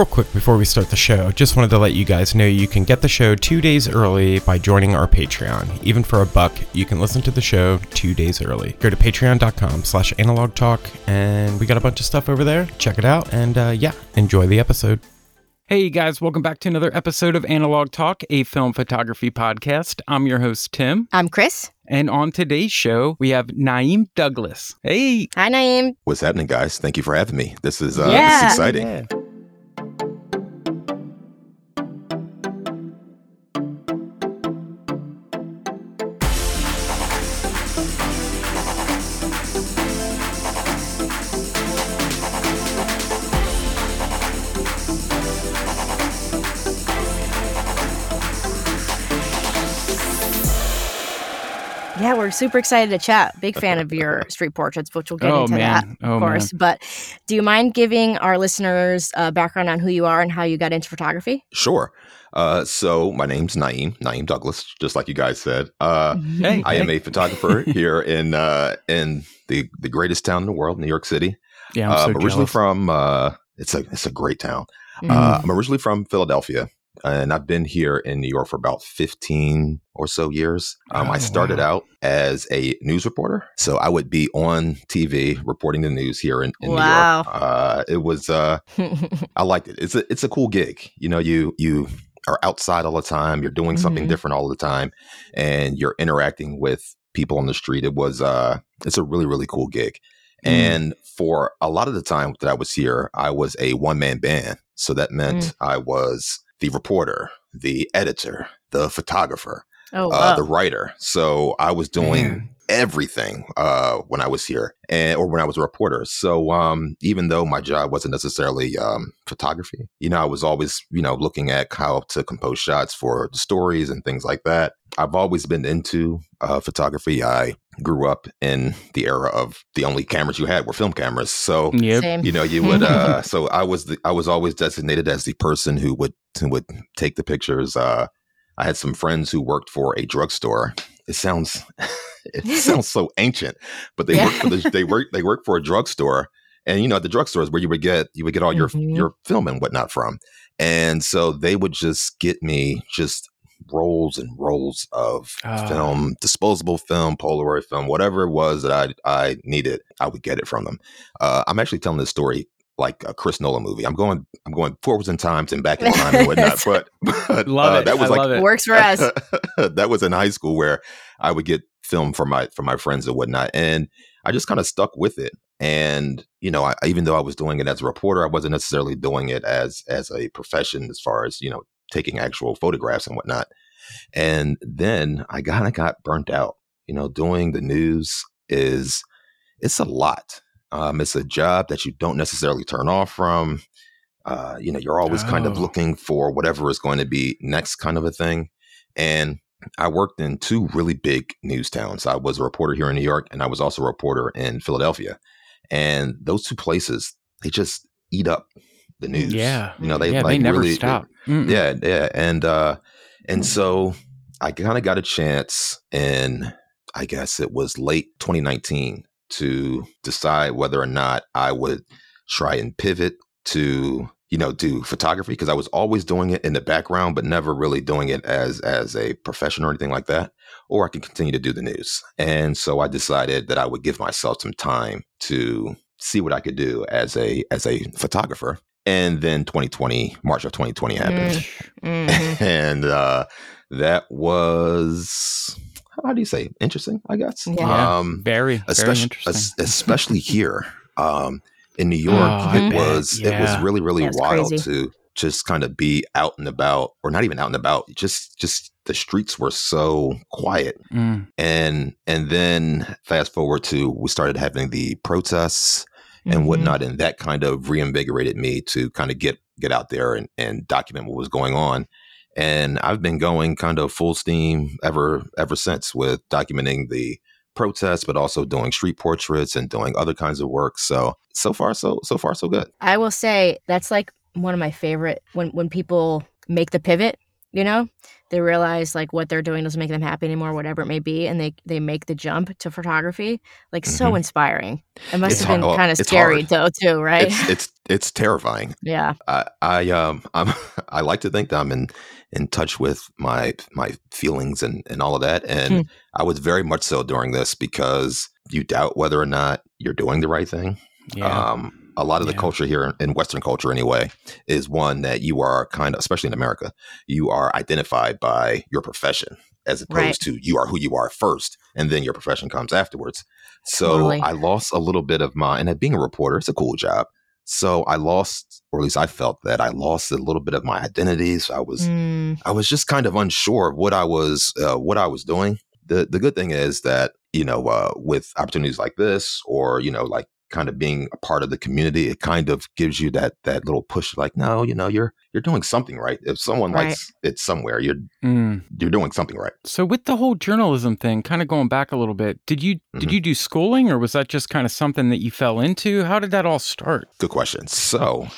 Real quick before we start the show, just wanted to let you guys know you can get the show two days early by joining our Patreon. Even for a buck, you can listen to the show two days early. Go to patreon.com slash analog talk, and we got a bunch of stuff over there. Check it out, and uh, yeah, enjoy the episode. Hey guys, welcome back to another episode of Analog Talk, a film photography podcast. I'm your host, Tim. I'm Chris. And on today's show, we have Naeem Douglas. Hey. Hi, Naeem. What's happening, guys? Thank you for having me. This is, uh, Yeah. this is exciting. Yeah. We're super excited to chat. Big fan of your street portraits, which we'll get Oh, into man. that, Oh, of course. But do you mind giving our listeners a background on who you are and how you got into photography? Sure. Uh, so my name's Naeem, Naeem Douglas, just like you guys said. Uh, Hey. I am a photographer here in uh, in the the greatest town in the world, New York City. Yeah, I'm uh, so I'm originally jealous. from uh, it's a it's a great town. Uh, I'm originally from Philadelphia, and I've been here in New York for about 15 or so years. Um, Oh, I started wow. out as a news reporter, so I would be on TV reporting the news here in, in Wow. New York. Uh, it was uh, I liked it. It's a it's a cool gig. You know, you you are outside all the time. You're doing something Mhm. different all the time, and you're interacting with people on the street. It was uh, it's a really really cool gig. Mm. And for a lot of the time that I was here, I was a one man band. So that meant Mm. I was the reporter, the editor, the photographer, oh, uh, the writer. So I was doing Man. Everything uh, when I was here, and or when I was a reporter. So um, even though my job wasn't necessarily um, photography, you know, I was always you know looking at how to compose shots for the stories and things like that. I've always been into uh, photography. I grew up in the era of the only cameras you had were film cameras. So Yep. You know you would uh so i was the i was always designated as the person who would who would take the pictures uh i had some friends who worked for a drugstore it sounds it sounds so ancient but they Yeah. worked for the, they work they worked for a drugstore and you know at the drugstore is where you would get you would get all your Mhm. your film and whatnot from and so they would just get me just rolls and rolls of Ah. film disposable film polaroid film whatever it was that i i needed i would get it from them uh, I'm actually telling this story like a Chris Nolan movie. I'm going, I'm going forwards in times and back in time and whatnot. But, but Love uh, it. that was I like love it. Works for us. that was in high school where I would get film for my from my friends and whatnot, and I just kind of stuck with it. And you know, I, even though I was doing it as a reporter, I wasn't necessarily doing it as as a profession as far as you know taking actual photographs and whatnot. And then I kind of got burnt out. You know, doing the news is it's a lot. Um, it's a job that you don't necessarily turn off from. Uh, you know, you're always kind of Oh. looking for whatever is going to be next, kind of a thing. And I worked in two really big news towns. I was a reporter here in New York, and I was also a reporter in Philadelphia. And those two places, they just eat up the news. Yeah. you know, they yeah, like they never really, stop. Yeah, yeah, and uh, and so I kind of got a chance in, I guess it was late 2019 to decide whether or not I would try and pivot to you know do photography because I was always doing it in the background but never really doing it as as a profession or anything like that or I could continue to do the news and so I decided that I would give myself some time to see what I could do as a as a photographer and then 2020 March of 2020 happened Mhm. and uh, that was how do you say interesting? I guess. Yeah. Um, Very, very especially interesting. especially here um, in New York, Oh, it bet. was it was really really Yeah, it's wild crazy. to just kind of be out and about, or not even out and about. Just just the streets were so quiet, Mm. and and then fast forward to we started having the protests and Mhm. whatnot, and that kind of reinvigorated me to kind of get get out there and, and document what was going on. And I've been going kind of full steam ever ever since with documenting the protests, but also doing street portraits and doing other kinds of work. So so far so so far so good. I will say that's like one of my favorite when when people make the pivot, you know, they realize like what they're doing doesn't make them happy anymore, whatever it may be, and they they make the jump to photography. Like so Mhm. inspiring. It must It's have been hard- kind of scary hard. though too, right? It's it's it's terrifying. Yeah. I, I um I'm I like to think that I'm in in touch with my my feelings and and all of that and Hmm. I was very much so during this because you doubt whether or not you're doing the right thing. Yeah. Um a lot of the Yeah. culture here in- in Western culture anyway is one that you are kind of especially in America, you are identified by your profession as opposed Right. to you are who you are first and then your profession comes afterwards. So Totally. I lost a little bit of my and being a reporter, it's a cool job. So I lost, or at least I felt that I lost a little bit of my identity. So I was, Mm, I was just kind of unsure of what I was, uh, what I was doing. The the good thing is that you know, uh, with opportunities like this, or you know, like kind of being a part of the community, it kind of gives you that that little push. Like, no, you know, you're you're doing something right. If someone Right. likes it somewhere, you're Mm. you're doing something right. So with the whole journalism thing, kind of going back a little bit, did you did Mhm. you do schooling or was that just kind of something that you fell into? How did that all start? Good question. So,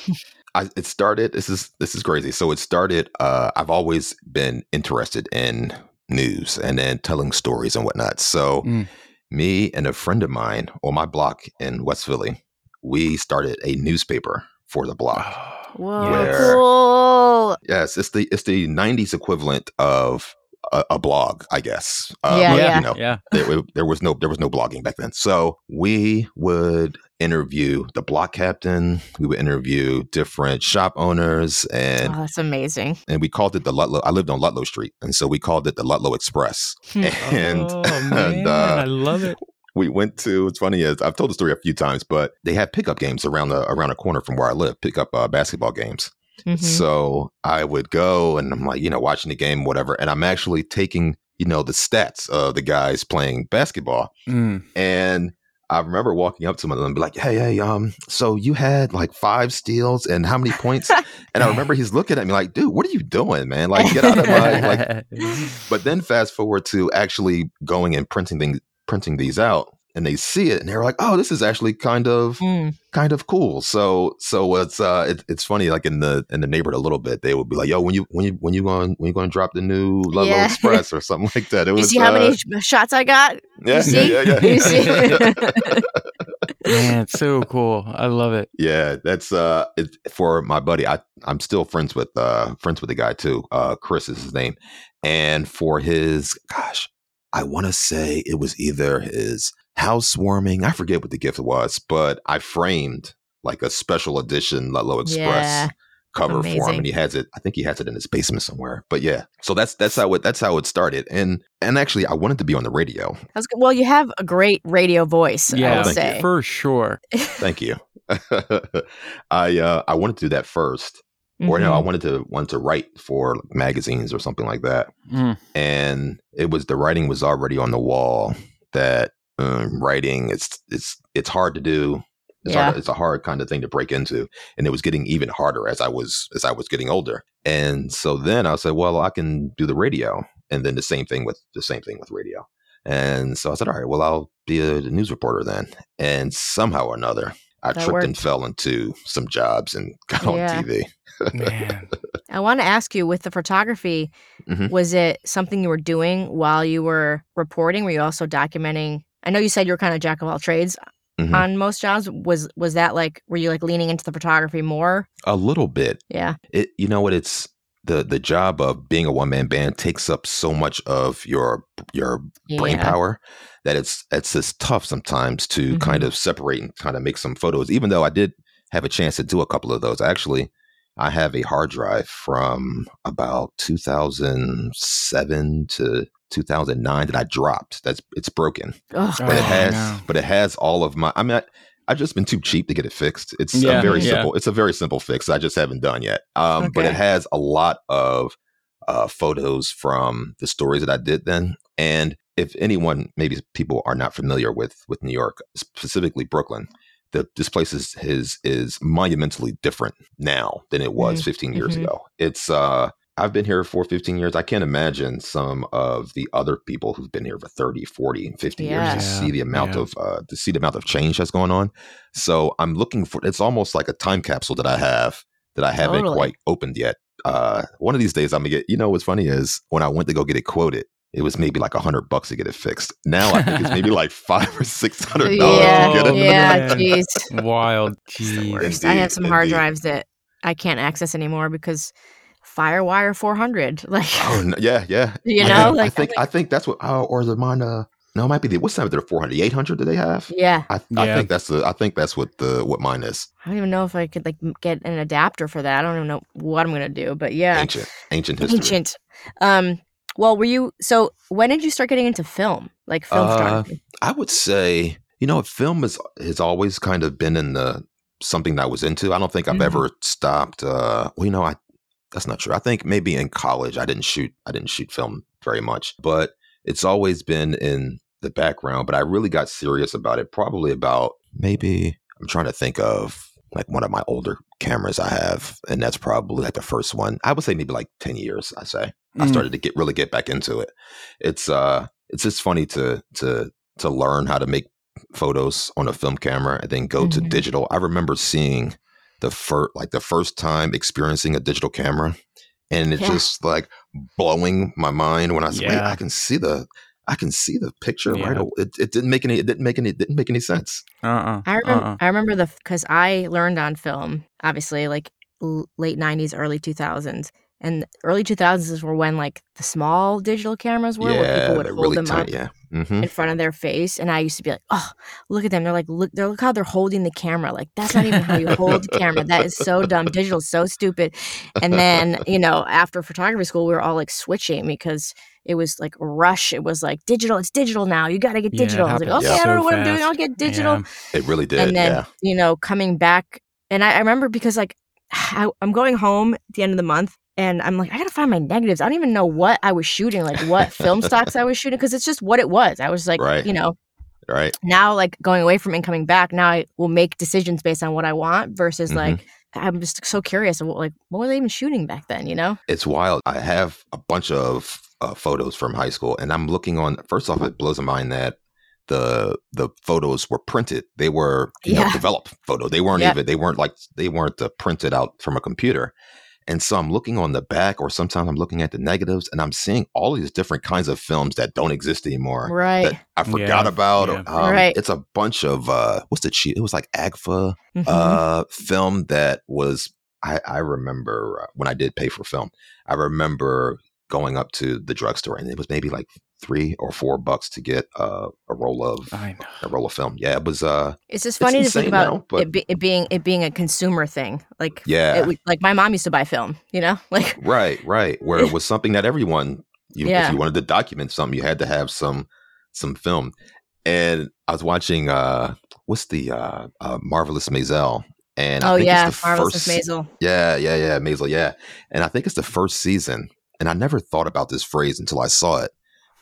I, it started. This is this is crazy. So it started. Uh, I've always been interested in news and then telling stories and whatnot. So, Mm. Me and a friend of mine on my block in West Philly, we started a newspaper for the block. whoa, Where- cool. Yes, it's the it's the '90s equivalent of a, a blog, I guess. Uh, Yeah, but, yeah. You know, yeah. there, there was no there was no blogging back then. So we would interview the block captain. We would interview different shop owners, and oh, that's amazing. and we called it the Ludlow. I lived on Ludlow Street, and so we called it the Ludlow Express. Hmm. And, oh man, and, uh, I love it. we went to. It's funny is I've told the story a few times, but they had pickup games around the around the corner from where I live. Pick up uh, basketball games. Mhm. So I would go and I'm like, you know, watching the game, whatever, and I'm actually taking, you know, the stats of the guys playing basketball. Mm. And I remember walking up to one of them and be like, hey, hey, um, so you had like five steals and how many points? and I remember he's looking at me like, dude, what are you doing, man? Like, get out of my like. But then fast forward to actually going and printing things, printing these out, and they see it and they're like, oh, this is actually kind of Mm. kind of cool. So so it's uh it, it's funny like in the in the neighborhood a little bit they would be like yo when you when you when you going when you going to drop the new Ludlow Yeah. Express or something like that. It You was see how uh, many shots I got? yeah, you see? yeah yeah You yeah see? Man, it's so cool. I love it. yeah that's uh it, for my buddy I I'm still friends with uh friends with the guy too uh Chris is his name and for his gosh I want to say it was either his housewarming I forget what the gift was but I framed like a special edition Ludlow Express Yeah. cover for him and he has it I think he has it in his basement somewhere. But yeah. So that's that's how it that's how it started. And and actually I wanted to be on the radio. That's good. Well, you have a great radio voice, I Yeah, would say. for sure. Thank you. I uh I wanted to do that first. Or no, I Mhm. wanted to wanted to write for magazines or something like that. Mm. And it was the writing was already on the wall that um, writing it's it's it's hard to do. It's, hard, it's a hard kind of thing to break into, and it was getting even harder as I was as I was getting older. And so then I said, well, I can do the radio, and then the same thing with the same thing with radio. And so I said, all right, well, I'll be a, news reporter then. And somehow or another, I That tripped and fell into some jobs and got Yeah. on TV. Man. I want to ask you with the photography, Mhm. was it something you were doing while you were reporting? Were you also documenting? I know you said you were kind of jack of all trades Mhm. on most jobs. Was was that like were you like leaning into the photography more? A little bit. Yeah. it you know what it's the the job of being a one man band takes up so much of your your brain power that it's it's just tough sometimes to Mhm. kind of separate and kind of make some photos. Even though I did have a chance to do a couple of those, actually, I have a hard drive from about 2007 to 2009 that I dropped. That's it's broken, Ugh, but it Oh, has no. but it has all of my. I mean. I, I've just been too cheap to get it fixed. It's Yeah, a very yeah. simple. It's a very simple fix. I just haven't done yet. Um, But it has a lot of uh, photos from the stories that I did then. And if anyone, maybe people are not familiar with with New York, specifically Brooklyn, the, this place is is is monumentally different now than it was 15 years mhm. ago. It's uh, I've been here for 15 years. I can't imagine some of the other people who've been here for 30, 40, and 50 years Yeah. to see the amount Yeah. of uh, to see the amount of change that's going on. So I'm looking for. It's almost like a time capsule that I have that I haven't Totally. quite opened yet. Uh, one of these days I'm gonna get. You know what's funny is when I went to go get it quoted, it was maybe like a hundred bucks to get it fixed. Now I think it's maybe like five or six hundred dollars yeah, to get it. yeah, jeez. Wild. It's the Jeez. worst. I have some hard indeed. drives that I can't access anymore because FireWire 400. Like, Oh no, yeah, yeah. you I know, think, like, I think I think that's what. Oh, or is it mine? Uh, no, it might be the what's that? Their 400, 800 Do they have? yeah. I, I think that's the. I think that's what the what mine is. I don't even know if I could like get an adapter for that. I don't even know what I'm gonna do, but yeah, Ancient, ancient history. ancient. Um, well, were you? So, when did you start getting into film, like film Uh, photography? I would say, you know, film has has always kind of been in the something that I was into. I don't think I've Mhm. ever stopped. Uh, well, you know, I that's not true. I think maybe in college I didn't shoot. I didn't shoot film very much, but it's always been in the background. But I really got serious about it probably about maybe I'm trying to think of like one of my older cameras I have, and that's probably like the first one. I would say maybe like ten years. I say. I Mm. started to get really get back into it. It's uh it's just funny to to to learn how to make photos on a film camera and then go to Mhm. digital. I remember seeing the first like the first time experiencing a digital camera and it's Yeah. just like blowing my mind when I said, wait, Yeah. I can see the I can see the picture right away. It, it didn't make any it didn't make any it didn't make any sense. Uh-uh. I remember. Uh-uh. I remember the because I learned on film, obviously, like l- late '90s, early 2000s, and early 2000s were when like the small digital cameras were, where people would they're hold them tiny, up Yeah. hmm in front of their face, and I used to be like, "Oh, look at them! They're like, look, they're look how they're holding the camera. Like that's not even how you hold the camera. That is so dumb. Digital's so stupid." And then you know, after photography school, we were all like switching because it was like rush. It was like digital. It's digital now. You got to get Yeah, digital. I was like, happened okay, I don't know what I'm doing. fast. I'll get digital Yeah. It really did. and then yeah. you know coming back and I, I remember because like I, i'm going home at the end of the month and i'm like i gotta find my negatives i don't even know what i was shooting like what film stocks i was shooting because it's just what it was i was like Right. you know Right. now like going away from it and coming back now i will make decisions based on what i want versus Mhm. like i'm just so curious of what, like what were they even shooting back then you know It's wild. I have a bunch of uh, photos from high school, and I'm looking on. First off, it blows my mind that the the photos were printed. They were you know Yeah. developed photo. They weren't Yeah. even. They weren't like they weren't uh, printed out from a computer. And so I'm looking on the back, or sometimes I'm looking at the negatives, and I'm seeing all these different kinds of films that don't exist anymore. right That I forgot Yeah, about. yeah. Um, Right. It's a bunch of uh, what's the cheap? It was like Agfa Mhm. uh film that was I, I remember uh, when I did pay for film, I remember going up to the drugstore and it was maybe like three or four bucks to get uh, a roll of I know. a roll of film. Yeah, it was uh it's just funny to think about now, but- it, be, it being it being a consumer thing like yeah. it, like my mom used to buy film you know like right, right. Where it was something that everyone you Yeah. if you wanted to document something, you had to have some some film. And I was watching uh what's the uh, uh Marvelous Maisel and I oh think yeah it's the marvelous first Maisel Yeah, yeah, yeah, Maisel, yeah. And I think it's the first season. And I never thought about this phrase until I saw it.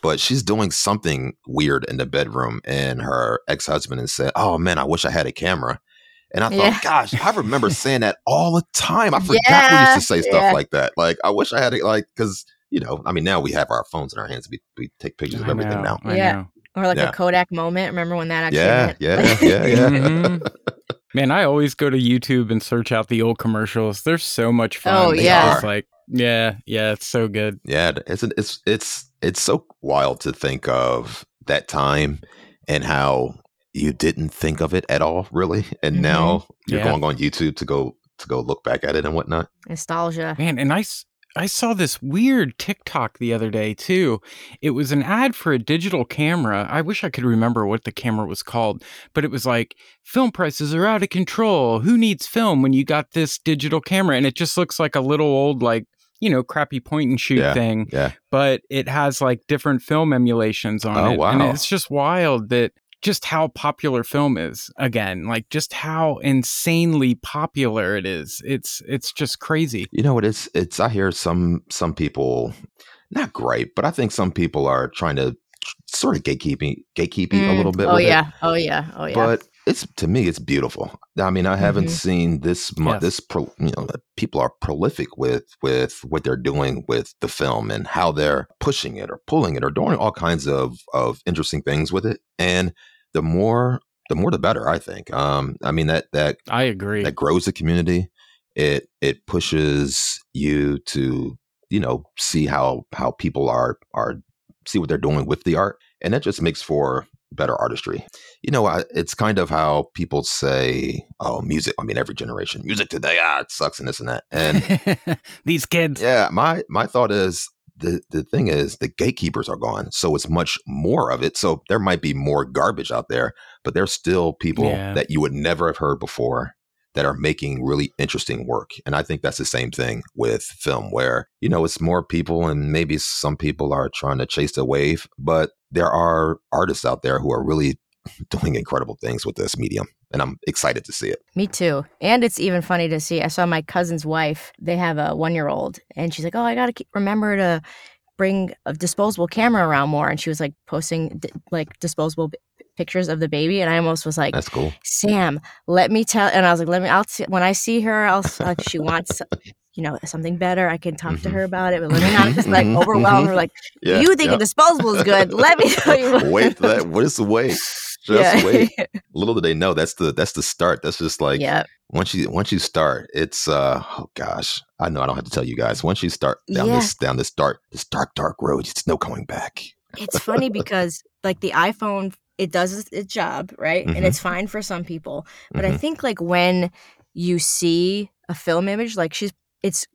But she's doing something weird in the bedroom, and her ex husband and said, Oh man, I wish I had a camera. And I thought, Yeah. gosh, I remember saying that all the time. I forgot we used to say stuff yeah. like that. Like, I wish I had it, like, because, you know, I mean, now we have our phones in our hands. We, we take pictures of I everything know, now. I Yeah. know. or like Yeah. a Kodak moment. Remember when that actually? Yeah, hit? yeah, Like- yeah, yeah. Mhm. Man, I always go to YouTube and search out the old commercials. They're so much fun. Oh, It's yeah. just like yeah, yeah, it's so good. Yeah, it's it's it's it's so wild to think of that time and how you didn't think of it at all, really, and Mhm. now you're Yeah. going on YouTube to go to go look back at it and whatnot. Nostalgia. Man, and I I saw this weird TikTok the other day too. It was an ad for a digital camera. I wish I could remember what the camera was called, but it was like film prices are out of control. Who needs film when you got this digital camera? And it just looks like a little old like you know crappy point and shoot Yeah. thing, Yeah, but it has like different film emulations on Oh, it. And it's just wild that just how popular film is again like just how insanely popular it is it's it's just crazy you know what? It's it's. I hear some some people not gripe, but I think some people are trying to sort of gatekeeping gatekeeping a Mm. little bit. Oh with it. yeah. Oh yeah. Oh yeah. but it's to me it's beautiful. I mean i haven't Mhm. seen this mu- Yes. this pro, you know people are prolific with with what they're doing with the film and how they're pushing it or pulling it or doing all kinds of of interesting things with it. And the more the more the better i think. Um i mean that that i agree. that grows the community. It it pushes you to you know see how how people are are see what they're doing with the art, and that just makes for better artistry. You know, I, it's kind of how people say, "Oh, music." I mean, every generation, music today, ah, it sucks and this and that. And these kids, yeah, my my thought is the the thing is the gatekeepers are gone, so it's much more of it. So there might be more garbage out there, but there's still people Yeah. that you would never have heard before that are making really interesting work. And I think that's the same thing with film, where you know it's more people, and maybe some people are trying to chase the wave, but there are artists out there who are really doing incredible things with this medium, and I'm excited to see it. Me too. And it's even funny to see. I saw my cousin's wife. They have a one year old, and she's like, "Oh, I gotta remember to bring a disposable camera around more." And she was like posting d- like disposable pictures of the baby, and I almost was like, That's cool. "Sam, let me tell." And I was like, "Let me." I'll see, when I see her, I'll like she wants. You know, something better. I can talk to Mhm. her about it, but let me not just like Mhm, overwhelm her. Like, Yeah, you think yeah. a disposable is good? Let me tell you. what- wait for that. What is the wait? Just yeah. wait. Little did they know that's the that's the start. That's just like yeah. once you once you start, it's uh oh gosh. I know I don't have to tell you guys. Once you start down Yeah. this down this dark this dark dark road, it's no coming back. it's funny because like the iphone it does its- job right Mhm. and it's fine for some people but i Mhm. think like when you see a film image like she's it's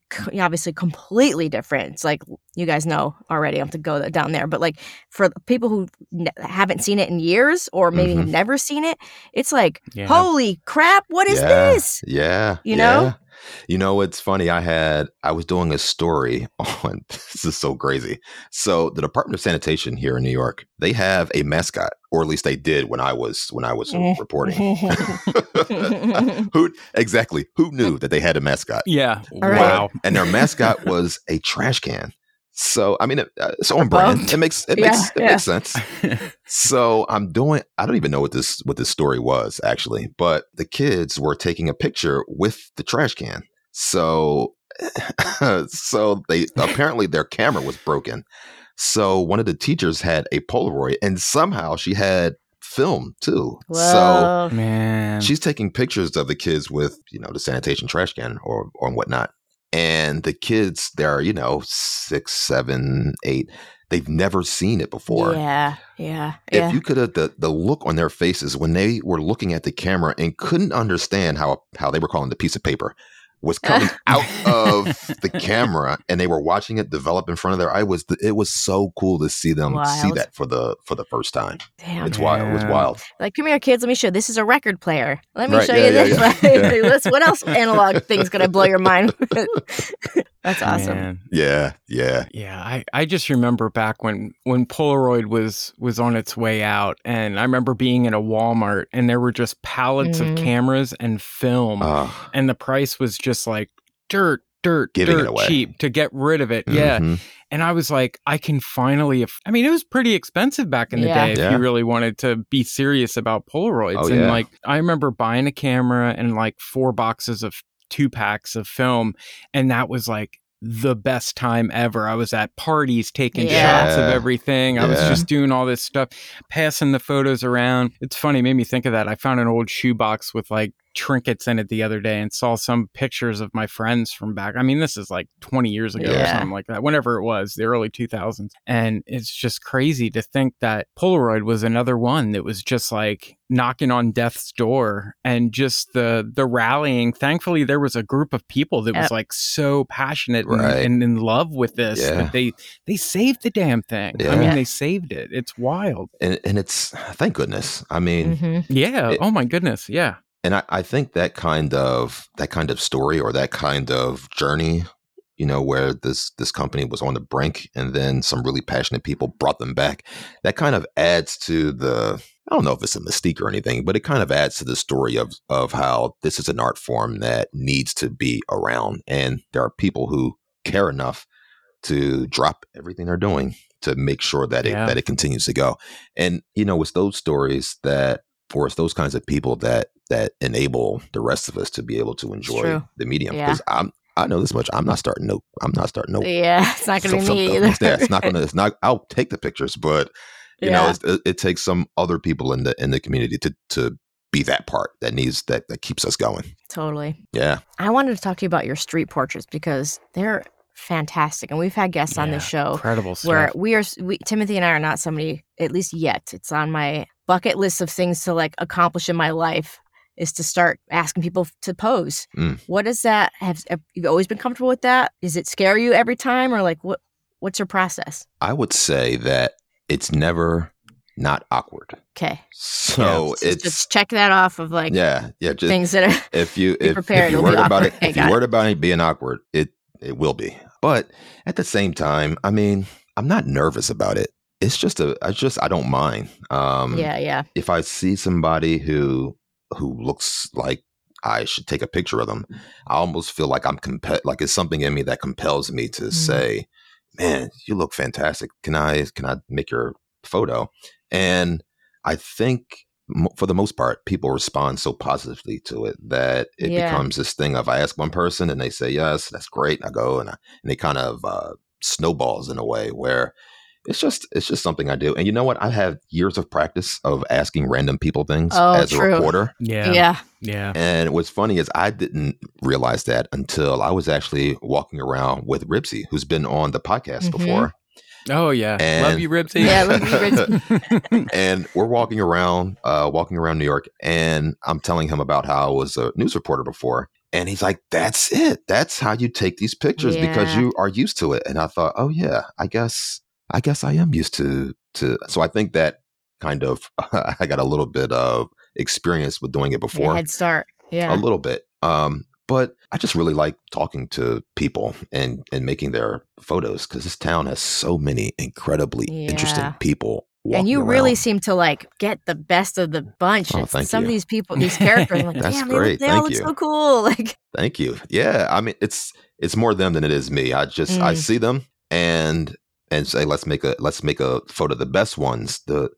obviously completely different it's like you guys know already i have to go down there but like for people who ne- haven't seen it in years or maybe Mhm. never seen it it's like Yeah. holy crap what is Yeah. this Yeah. You know? Yeah. You know, it's funny. I had I was doing a story on this is so crazy. So the Department of Sanitation here in New York, they have a mascot, or at least they did when I was when I was Mm. reporting. who exactly? Who knew that they had a mascot? yeah, right. wow, and their mascot was a trash can. So I mean, it, uh, it's on brand. It makes it Yeah, makes it yeah. makes sense. So I'm doing. I don't even know what this what this story was actually, but the kids were taking a picture with the trash can. So so they apparently their camera was broken. So one of the teachers had a Polaroid, and somehow she had film too. So man, she's taking pictures of the kids with you know the sanitation trash can or or whatnot and the kids they're you know six seven eight they've never seen it before. Yeah yeah if yeah. you could have the, the look on their faces when they were looking at the camera and couldn't understand how how they were calling the piece of paper was uh, coming out of the camera and they were watching it develop in front of their eye was it was so cool to see them see that for the for the first time Damn. it's wild it was wild Like, come here, kids. Let me show. you. This is a record player. Let me Right, show yeah, you yeah, this. yeah. Like, Yeah. what else analog things gonna blow your mind? That's awesome. Man. yeah yeah Yeah, I, I just remember back when when Polaroid was was on its way out, and I remember being in a Walmart, and there were just pallets Mhm. of cameras and film, uh, and the price was just like dirt, dirt, Giving it dirt away. cheap to get rid of it. Yeah, mhm. and I was like, I can finally. Aff- I mean, it was pretty expensive back in the Yeah. day if Yeah. you really wanted to be serious about Polaroids. Oh, and yeah. like, I remember buying a camera and like four boxes of two packs of film, and that was like the best time ever. I was at parties taking Yeah. shots of everything. I was just doing all this stuff, passing the photos around. It's funny, it made me think of that. I found an old shoebox with like trinkets in it the other day and saw some pictures of my friends from back. I mean, this is like 20 years ago or something like that, whenever it was, the early 2000s. And it's just crazy to think that Polaroid was another one that was just like knocking on death's door and just the the rallying. Thankfully, there was a group of people that was like so passionate and, Right. and in love with this Yeah. that they they saved the damn thing. I mean, Yeah. they saved it. It's wild. and and it's thank goodness i mean hmm Yeah. It- oh my goodness. Yeah. And I, I think that kind of that kind of story or that kind of journey you know where this this company was on the brink and then some really passionate people brought them back that kind of adds to the i don't know if it's a mystique or anything but it kind of adds to the story of of how this is an art form that needs to be around and there are people who care enough to drop everything they're doing to make sure that it Yeah. that it continues to go and you know it's those stories that or it's those kinds of people that that enable the rest of us to be able to enjoy the medium Yeah. because i'm i know this much i'm not starting no i'm not starting no Yeah, it's not gonna be some- me either. yeah, it's not gonna it's not i'll take the pictures but you know Yeah. it's, it, it takes some other people in the in the community to to be that part that needs that that keeps us going totally. yeah I wanted to talk to you about your street portraits because they're fantastic, and we've had guests on the Yeah, show Incredible stuff. where we are. We, Timothy and I are not somebody, at least yet. It's on my bucket list of things to like accomplish in my life. Is to start asking people to pose. Mm. What is that? Have, have you always been comfortable with that? Does it scare you every time, or like what? What's your process? I would say that it's never not awkward. Okay, So just, it's just check that off of like yeah, yeah. Just things that are. if you if, prepared, if you're worried about it. Okay, if you're worried about it being awkward, it it will be. But at the same time, I mean, I'm not nervous about it. It's just a, I just I don't mind. Um, yeah, yeah, if I see somebody who who looks like I should take a picture of them, I almost feel like I'm compelled, like it's something in me that compels me to Mhm. say, "Man, you look fantastic. Can I can I make your photo?" And I think for the most part, people respond so positively to it that it Yeah. becomes this thing of I ask one person and they say yes, that's great. I go and I, and it kind of uh, snowballs in a way where it's just it's just something I do. And you know what? I have years of practice of asking random people things Oh, as a reporter. yeah. yeah. Yeah. And what's funny is I didn't realize that until I was actually walking around with Ribsy, who's been on the podcast Mhm. before. Oh yeah. love And- you, Ribsy. Yeah, love you, Ribsy. And we're walking around, uh, walking around New York, and I'm telling him about how I was a news reporter before. And he's like, That's it. That's how you take these pictures because you are used to it. And I thought, Oh yeah, I guess I guess I am used to to so I think that kind of I got a little bit of experience with doing it before. head start. Yeah. a little bit. Um, but I just really like talking to people and and making their photos because this town has so many incredibly interesting people. and you really seem to like get the best of the bunch. Oh, Some of these people, these characters, like, That's damn, they, great. they all Thank look you. so cool. Like, Thank you. Yeah, I mean it's it's more them than it is me. I just I Mm. see them and and say let's make a let's make a photo. The best ones the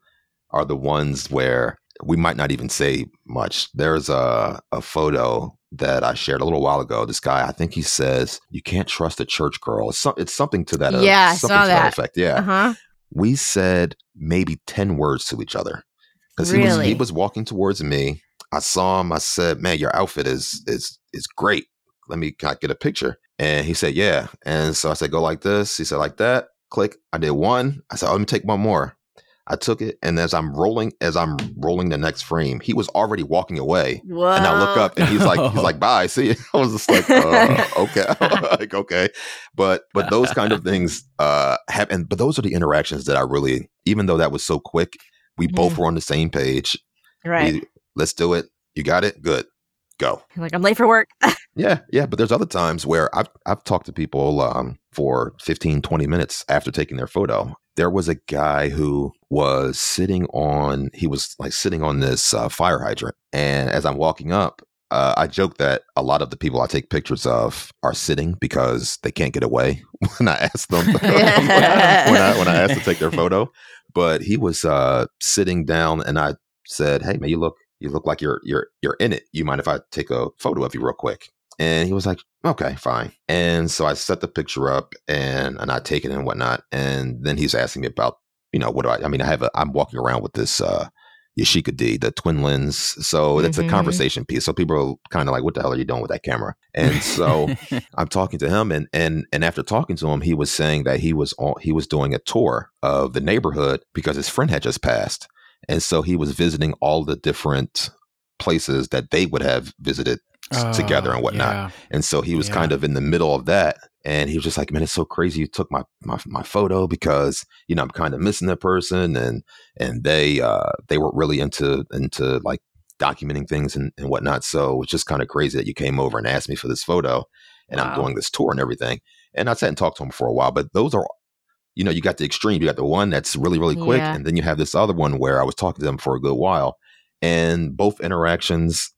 are the ones where we might not even say much. There's a a photo that I shared a little while ago. This guy, I think he says you can't trust a church girl. It's, some, it's something to that. uh, Yeah, I something saw to that that. effect. Yeah, uh huh. we said maybe 10 words to each other because he was he was walking towards me i saw him i said man your outfit is is is great let me I get a picture and he said yeah and so i said go like this he said like that click i did one i said oh, let me take one more i took it and as i'm rolling as i'm rolling the next frame he was already walking away Whoa. and I look up and he's like, he's like, bye, see you. I was just like, uh, okay, like, okay. But, but those kind of things, uh, happen. But those are the interactions that I really, even though that was so quick, we both were on the same page. Right. We- let's do it. You got it. Good. Go. Like, I'm late for work. Yeah. Yeah. But there's other times where I've, I've talked to people, um, for 15, 20 minutes after taking their photo. There was a guy who was sitting on, he was like sitting on this uh, fire hydrant. And as I'm walking up, uh, I joke that a lot of the people I take pictures of are sitting because they can't get away when I ask them when I when I ask to take their photo. But he was uh, sitting down, and I said, "Hey, man, you look you look like you're you're you're in it. You mind if I take a photo of you real quick?" And he was like, "Okay, fine." And so I set the picture up, and and I take it and whatnot. And then he's asking me about, you know, what do I? I mean, I have a I'm walking around with this. uh Yashica D, the twin lens. So it's a Mhm. conversation piece. So people are kind of like, what the hell are you doing with that camera? And so I'm talking to him and and and after talking to him, he was saying that he was on he was doing a tour of the neighborhood because his friend had just passed. And so he was visiting all the different places that they would have visited s- together and Oh, whatnot. yeah. And so he was Yeah. kind of in the middle of that. And he was just like, man, it's so crazy. You took my, my, my photo because, you know, I'm kind of missing that person. And, and they, uh, they were really into, into like documenting things and, and whatnot. So it's just kind of crazy that you came over and asked me for this photo and I'm doing this tour and everything. And I sat and talked to him for a while, but those are, you know, you got the extreme. You got the one that's really, really quick. Yeah. And then you have this other one where I was talking to them for a good while. And both interactions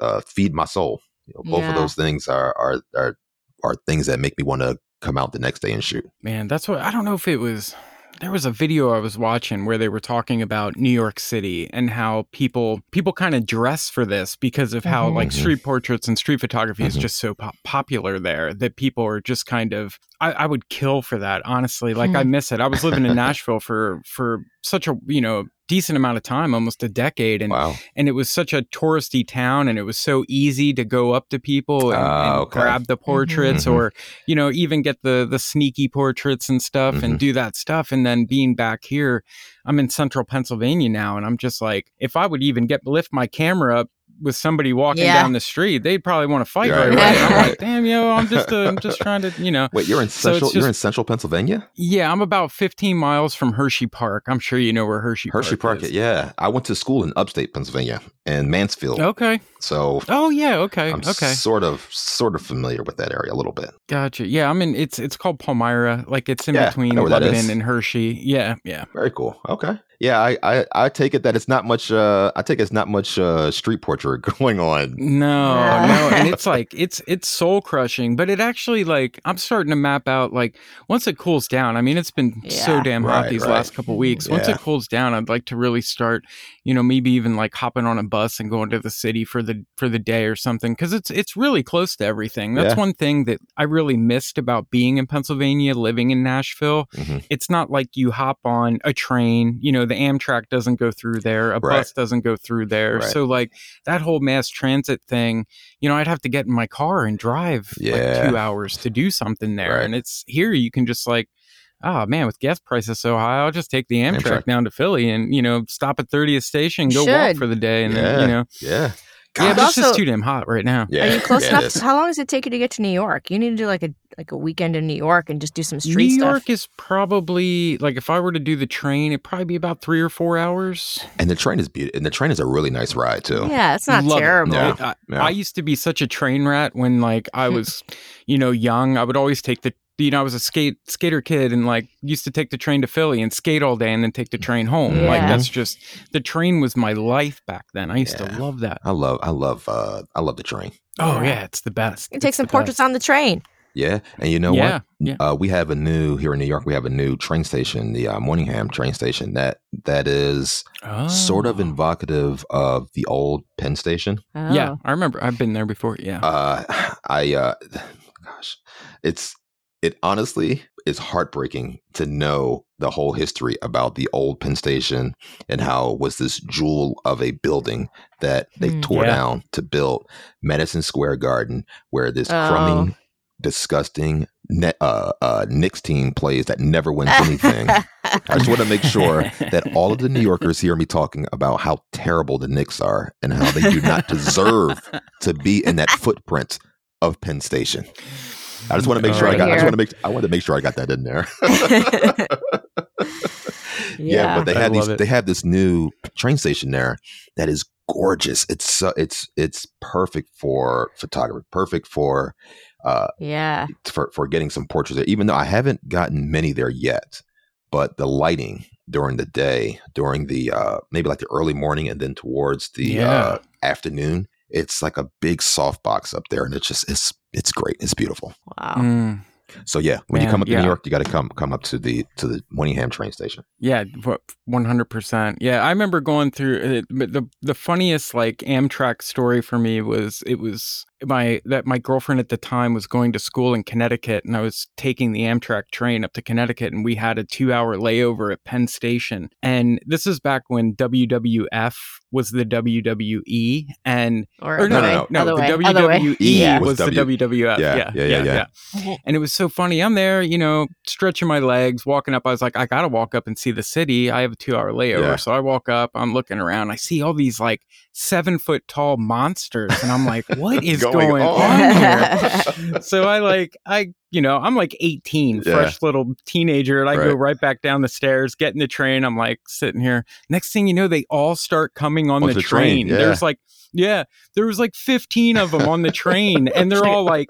uh, feed my soul. You know, both of those things are are are are things that make me want to come out the next day and shoot. Man, that's what I don't know if it was. There was a video I was watching where they were talking about New York City and how people people kind of dress for this because of how Mhm. like street portraits and street photography is Mhm. just so po- popular there that people are just kind of. I, I would kill for that honestly. Like Hmm. I miss it. I was living in Nashville for for such a you know decent amount of time, almost a decade, and Wow. and it was such a touristy town, and it was so easy to go up to people and, Ah, and okay. grab the portraits, Mhm. or you know, even get the the sneaky portraits and stuff, Mhm. and do that stuff. And then being back here, I'm in central Pennsylvania now, and I'm just like, if I would even get lift my camera up with somebody walking Yeah. down the street, they'd probably want to fight Right, right, right, away. I'm like, damn, yo, I'm just uh, I'm just trying to, you know. Wait, you're in So it's central. you're in central Pennsylvania. Yeah, I'm about 15 miles from Hershey Park. I'm sure you know where Hershey, Hershey Park. is. Yeah, I went to school in upstate Pennsylvania in Mansfield. Okay. So Oh yeah. Okay. I'm okay. sort of sort of familiar with that area a little bit. Gotcha. Yeah, I mean. It's it's called Palmyra. Like it's in Yeah, between know where that Lebanon and Hershey. Yeah. Yeah. Very cool. Okay. Yeah, I, I, I take it that it's not much. Uh, I take it's not much uh, street portrait going on. No, Yeah. no, and it's like it's it's soul crushing, but it actually like I'm starting to map out like once it cools down. I mean, it's been so damn hot Right, these right. last couple weeks. Once Yeah. it cools down, I'd like to really start, you know, maybe even like hopping on a bus and going to the city for the for the day or something because it's it's really close to everything. That's Yeah. one thing that I really missed about being in Pennsylvania, living in Nashville. Mhm. It's not like you hop on a train, you know, the Amtrak doesn't go through there, a Right. bus doesn't go through there. Right. So like that whole mass transit thing, you know, I'd have to get in my car and drive Yeah. like two hours to do something there. Right. And it's here you can just like, oh man, with gas prices so high, I'll just take the Amtrak, Amtrak. down to Philly and, you know, stop at 30th station, go walk for the day. And Yeah. then, you know, Yeah. yeah, Gosh. but it's just too damn hot right now. Yeah. Are you close yeah, enough? is. How long does it take you to get to New York? You need to do like a like a weekend in New York and just do some street New stuff. York is probably like if I were to do the train, it'd probably be about three or four hours. And the train is beautiful. And the train is a really nice ride too. yeah, it's not Love terrible. Yeah. It- I, Yeah. I used to be such a train rat when like I hmm. was, you know, young. I would always take the you know, I was a skate skater kid and like used to take the train to Philly and skate all day and then take the train home. Like that's just the train was my life back then. I used Yeah. to love that. I love. I love. Uh, I love the train. Oh Yeah. yeah, it's the best. You can take It's some portraits best. on the train. Yeah. And you know yeah, what? yeah. Uh, we have a new here in New York. We have a new train station, the uh, Moynihan train station. That that is sort of Oh. evocative of the old Penn Station. Oh. Yeah, I remember. I've been there before. Yeah. Uh, I uh, gosh, it's it honestly is heartbreaking to know the whole history about the old Penn Station and how it was this jewel of a building that they Hmm. tore Yeah. down to build Madison Square Garden, where this Oh. crummy, disgusting net, uh, uh, Knicks team plays that never wins anything. I just want to make sure that all of the New Yorkers hear me talking about how terrible the Knicks are and how they do not deserve to be in that footprint of Penn Station. I just want to make sure I Right got. I just want to make. I want to make sure I got that in there. yeah, but they had these. it. They have this new train station there that is gorgeous. It's so, it's it's perfect for photography. Perfect for uh yeah. for for getting some portraits there. Even though I haven't gotten many there yet, but the lighting during the day, during the uh maybe like the early morning and then towards the Yeah. uh, afternoon, it's like a big softbox up there, and it's just it's it's great. It's beautiful. Wow. Mm, So yeah, when you come up to yeah. New York, you got to come come up to the to the Moynihan train station. yeah, one hundred percent. Yeah, I remember going through it, but the the funniest like Amtrak story for me was it was my that my girlfriend at the time was going to school in Connecticut, and I was taking the Amtrak train up to Connecticut, and we had a two hour layover at Penn Station, and this is back when WWF was the WWE, and Or, or other no, way. no, no, the way. WWE Yeah. was, Was the W- WWF. Yeah, Yeah, yeah, yeah, yeah. Mhm. And it was so funny. I'm there, you know, stretching my legs, walking up. I was like, I gotta walk up and see the city. I have a two hour layover, Yeah. so I walk up. I'm looking around. I see all these like seven foot tall monsters, and I'm like, what is Going going, on? here? so I like I you know I'm like 18, Yeah. fresh little teenager, and I go Right. right back down the stairs, get in the train. I'm like sitting here. Next thing you know, they all start coming on the the train, train. yeah. There's like yeah, there was like 15 of them on the train, and they're all like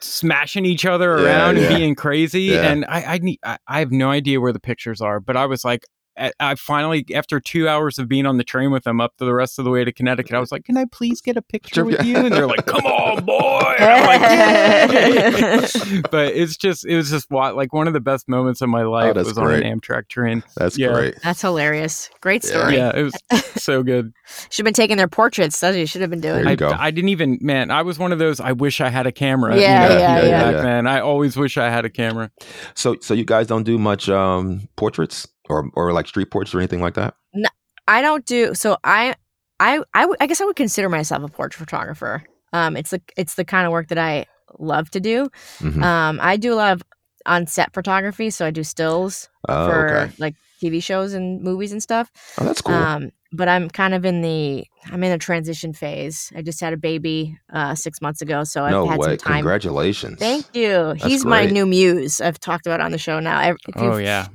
smashing each other Yeah, around yeah. and being crazy. Yeah. And I I, need, I I have no idea where the pictures are, but I was like. I- I finally, after two hours of being on the train with them up to the rest of the way to Connecticut, I was like, "Can I please get a picture with you?" And they're like, "Come on, boy!" I'm like, "Yay!" but it's just, it was just what, like one of the best moments of my life Oh, that's was on an Amtrak train. That's Yeah. great. That's hilarious. Great story. Yeah, it was so good. Should have been taking their portraits. That's what you should have been doing. There I. I didn't even, man, I was one of those. I wish I had a camera. Yeah, you know, yeah, you know, yeah. back then. I always wish I had a camera. So so you guys don't do much um portraits or or like street portraits or anything like that. No, I don't do so. I I I, w- I guess I would consider myself a portrait photographer. Um, it's the it's the kind of work that I love to do. Mhm. Um, I do a lot of on set photography, so I do stills oh, for okay. like TV shows and movies and stuff. Oh, that's cool. Um, but I'm kind of in the I'm in a transition phase. I just had a baby uh, six months ago, so I've no had way. some time. Congratulations. Thank you. He's my new muse. I've talked about on the show now. If Oh yeah.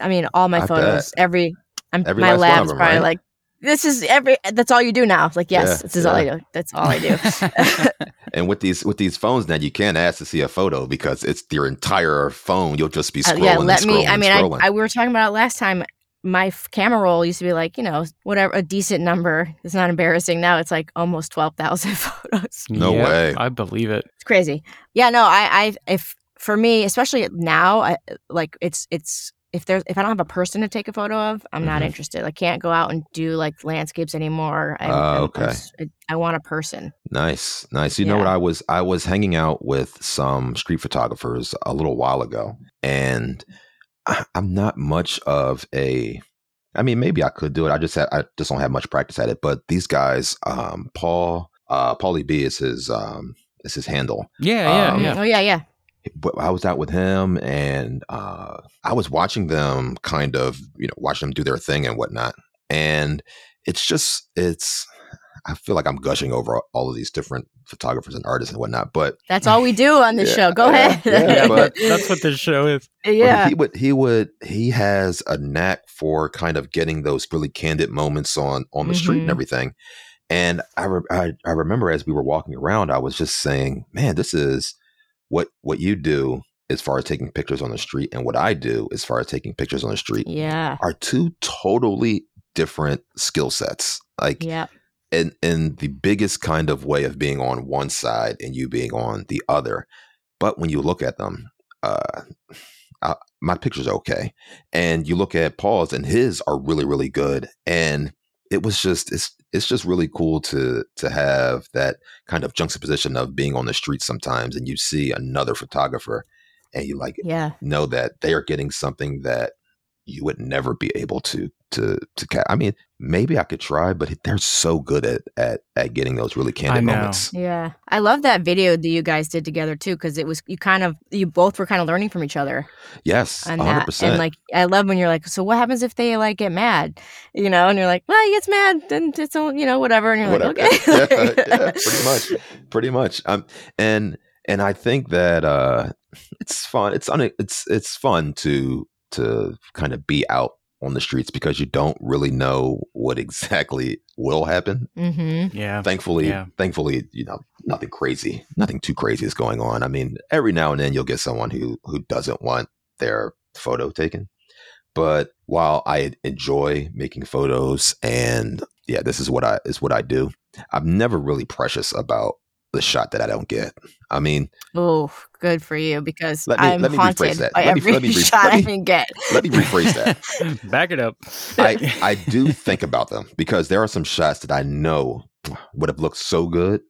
I mean, all my I photos, every, I'm, Every my last one lab's them, probably right? like, this is every, that's all you do now. Like, yes, Yeah, this is all I do. That's all I do. And with these with these phones now, you can't ask to see a photo because it's your entire phone. You'll just be Uh, scrolling. yeah, and let me, I mean, I. I, we were talking about it last time. My f- camera roll used to be like, you know, whatever, a decent number. It's not embarrassing. Now it's like almost 12,000 photos. No Yep, way. I believe it. It's crazy. Yeah, no, I, I, if, for me, especially now, I, like it's, it's, if there's, if I don't have a person to take a photo of, I'm not Mhm. interested. I can't go out and do like landscapes anymore. I, Oh, I'm- I'm okay. s- I, I want a person. Nice, nice. You know what? I was I was hanging out with some street photographers a little while ago, and I- I'm not much of a. I mean, maybe I could do it. I just have, I just don't have much practice at it. But these guys, um, Paul, uh, Paulie B is his um is his handle. Yeah, yeah, Um, yeah. Oh yeah, yeah. But I was out with him, and uh, I was watching them, kind of, you know, watching them do their thing and whatnot. And it's just, it's. I feel like I'm gushing over all of these different photographers and artists and whatnot, but That's all we do on this Yeah, show. Go yeah, ahead. yeah, Yeah, but- that's what this show is. Yeah. he would he would he has a knack for kind of getting those really candid moments on on the street and Mhm. everything. And I, re- I I remember as we were walking around, I was just saying, "Man, this is what what you do as far as taking pictures on the street, and what I do as far as taking pictures on the street Yeah. are two totally different skill sets. Like, Yeah. In in the biggest kind of way of being on one side and you being on the other. But when you look at them, uh, I, my picture's okay, and you look at Paul's, and his are really really good. And it was just it's it's just really cool to to have that kind of juxtaposition of being on the street sometimes, and you see another photographer, and you like Yeah. know that they are getting something that you would never be able to to to catch. I mean, maybe I could try, but they're so good at at at getting those really candid know. moments. Yeah. I love that video that you guys did together too, because it was you kind of you both were kind of learning from each other Yes, on a hundred that. And like I love when you're like, so what happens if they like get mad? You know, and you're like, well, he gets mad, then it's all you know, whatever. And you're Whatever. like, yeah, okay. yeah, pretty much, pretty much. Um, and and I think that uh, it's fun. It's un- it's it's fun to to kind of be out on the streets because you don't really know what exactly will happen. mm-hmm. Yeah. thankfully Yeah. thankfully you know nothing crazy nothing too crazy is going on i mean every now and then you'll get someone who who doesn't want their photo taken but while i enjoy making photos and yeah this is what i is what i do i'm never really precious about the shot that i don't get i mean Oh, good for you because Let me- I'm let me rephrase haunted that. by Let me- every let me shot let I me- can get. let me rephrase that Back it up. I, I do think about them because there are some shots that i know would have looked so good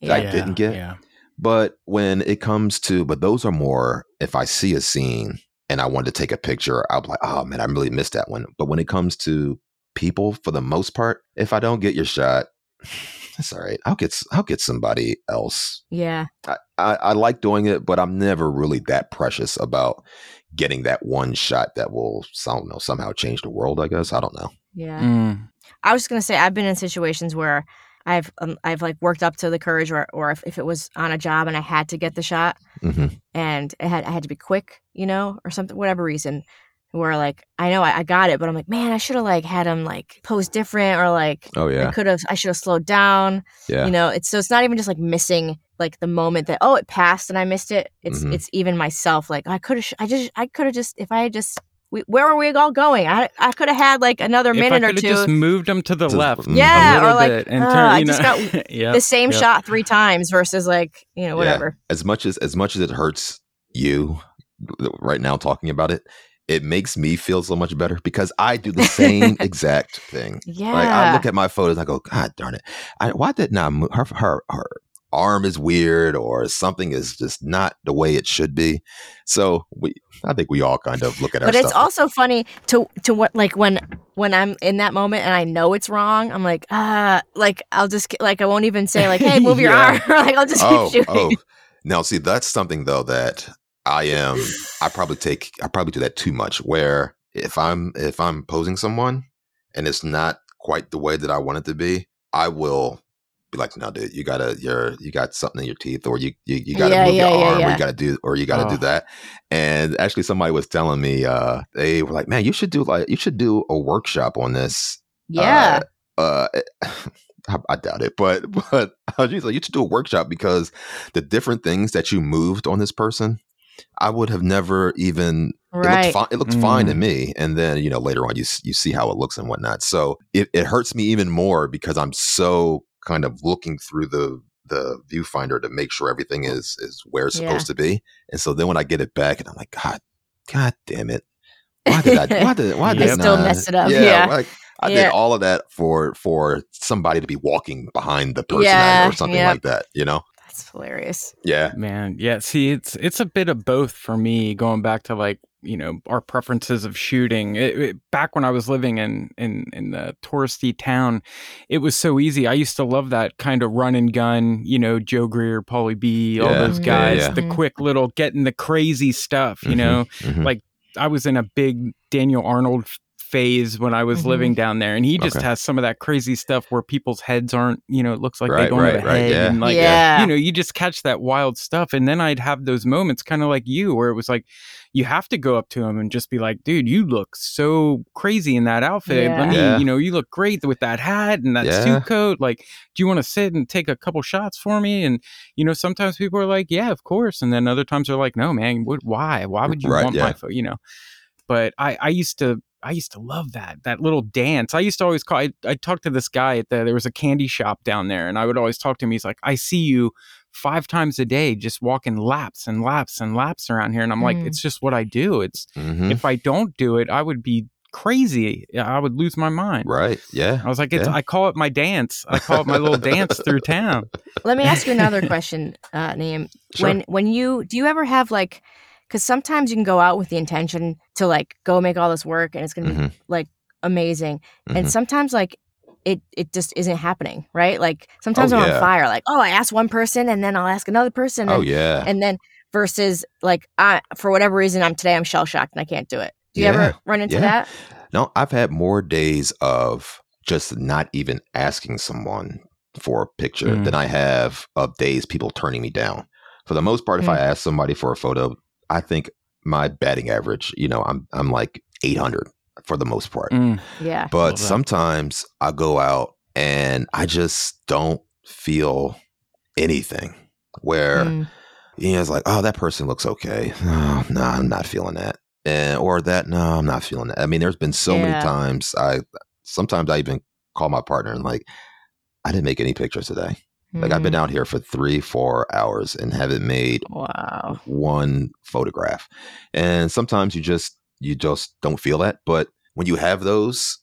that I didn't get. Yeah. But when it comes to, but those are more if I see a scene and I want to take a picture, I'll be like, oh man, I really missed that one. But when it comes to people, for the most part, if I don't get your shot, it's all right. I'll get s- I'll get somebody else. Yeah. I, I, I like doing it, but I'm never really that precious about getting that one shot that will I don't know somehow change the world. I guess I don't know. Yeah. Mm. I was just gonna say I've been in situations where I've um, I've like worked up to the courage, or or if, if it was on a job and I had to get the shot, hmm and it had I had to be quick, you know, or something, whatever reason, where like I know I, I got it, but I'm like, man, I should have like had him like pose different, or like Oh yeah, I could have I should have slowed down, yeah. you know. It's so it's not even just like missing like the moment that oh it passed and I missed it. It's Mhm. it's even myself like I could have I just I could have just if I had just we, where were we all going? I I could have had like another If minute I or two. just moved them to the Just- left. Yeah, a or like, bit and "Ah, turn, I you just know, got yep, the same yep. shot three times versus like you know Yeah. whatever. as much as as much as it hurts you right now talking about it it makes me feel so much better because i do the same exact thing Yeah, like i look at my photos and i go god darn it I, why didn't i move her her her arm is weird or something is just not the way it should be. So we, I think we all kind of look at our But it's also funny to to what like when when I'm in that moment and I know it's wrong, I'm like ah, like I'll just like I won't even say like hey move your Yeah. arm, like I'll just oh, keep shooting. oh. Now, see, that's something though that I am. I probably take. I probably do that too much. Where if I'm if I'm posing someone and it's not quite the way that I want it to be, I will be like, "No, dude, you gotta. You're you got something in your teeth, or you you, you gotta Yeah, move yeah, your yeah, arm, or you gotta do, or you gotta Oh. do that." And actually, somebody was telling me, uh, they were like, "Man, you should do like you should do a workshop on this Yeah, uh, I, I doubt it, but but I was like, you should do a workshop because the different things that you moved on this person, I would have never even. It right. looked fine. It looked fine to Mm. me, and then you know later on you you see how it looks and whatnot. So it, it hurts me even more because I'm so kind of looking through the the viewfinder to make sure everything is is where it's Yeah. supposed to be. And so then when I get it back, and I'm like, God, God damn it. Why did I? Why did? Why I did still mess it up, Yeah, yeah. like I Yeah. did all of that for for somebody to be walking behind the person Yeah, or something yep. like that. You know? That's hilarious. Yeah. Man, yeah. See, it's it's a bit of both for me. Going back to like you know our preferences of shooting. It, it- back when I was living in in in the touristy town, it was so easy. I used to love that kind of run and gun. You know, Joe Greer, Paulie B, all those guys. yeah. The Mhm. quick little getting the crazy stuff. You Mhm, know, mhm. like I was in a big Daniel Arnold f- phase when I was Mhm. living down there, and he just Okay. has some of that crazy stuff where people's heads aren't. You know, it looks like they Right, don't right, have a right, head, yeah. and like yeah. you know, you just catch that wild stuff. And then I'd have those moments kind of like you, where it was like, you have to go up to him and just be like, dude, you look so crazy in that outfit. Let me, Yeah. you know, you look great with that hat and that Yeah. suit coat. Like, do you want to sit and take a couple shots for me? And, you know, sometimes people are like, yeah, of course. And then other times they're like, no, man, what, why? Why would you Right, want yeah. my photo? You know, but I, I used to, I used to love that that little dance. I used to always call. I, I talked to this guy at the there was a candy shop down there, and I would always talk to him. He's like, "I see you five times a day, just walking laps and laps and laps around here," and I'm like, Mm. "It's just what I do. It's Mhm. if I don't do it, I would be crazy. I would lose my mind." Right. Yeah. I was like, "It's Yeah. I call it my dance. I call it my little dance through town." Let me ask you another question, uh, Naeem. Sure. When when you do you ever have like because sometimes you can go out with the intention to like go make all this work and it's gonna be Mhm, like amazing, mhm. and sometimes like it it just isn't happening, right? Like sometimes Oh, I'm yeah. on fire, like oh I asked one person and then I'll ask another person, oh and, yeah. and then versus like I for whatever reason I'm today I'm shell shocked and I can't do it. Do you Yeah, ever run into yeah. that? No, I've had more days of just not even asking someone for a picture Mm. than I have of days people turning me down. For the most part, if I ask somebody for a photo, I think my batting average, you know, I'm I'm like 800 for the most part. Mm. Yeah. Love But that. sometimes I go out and I just don't feel anything. Where Mm. you know, it's like, oh, that person looks okay. No, no, I'm not feeling that. And or that, no, I'm not feeling that. I mean, there's been so Yeah. many times I sometimes I even call my partner and like, I didn't make any pictures today. Like I've been Mm. out here for three, four hours and haven't made Wow. one photograph. And sometimes you just you just don't feel that. But when you have those,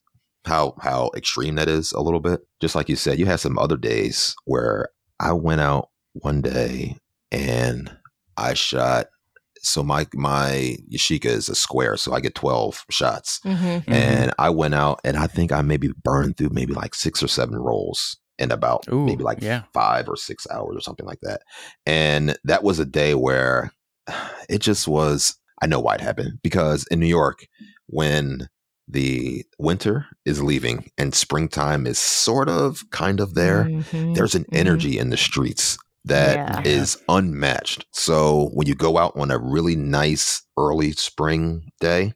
how how extreme that is a little bit. Just like you said, you had some other days where I went out one day and I shot so my my Yashica is a square, so I get twelve shots. Mm-hmm. Mhm. And I went out and I think I maybe burned through maybe like six or seven rolls in about Ooh, maybe like yeah. five or six hours or something like that. And that was a day where it just was, I know why it happened because in New York, when the winter is leaving and springtime is sort of kind of there, Mhm. there's an Mhm. energy in the streets that is Yeah. unmatched. So when you go out on a really nice early spring day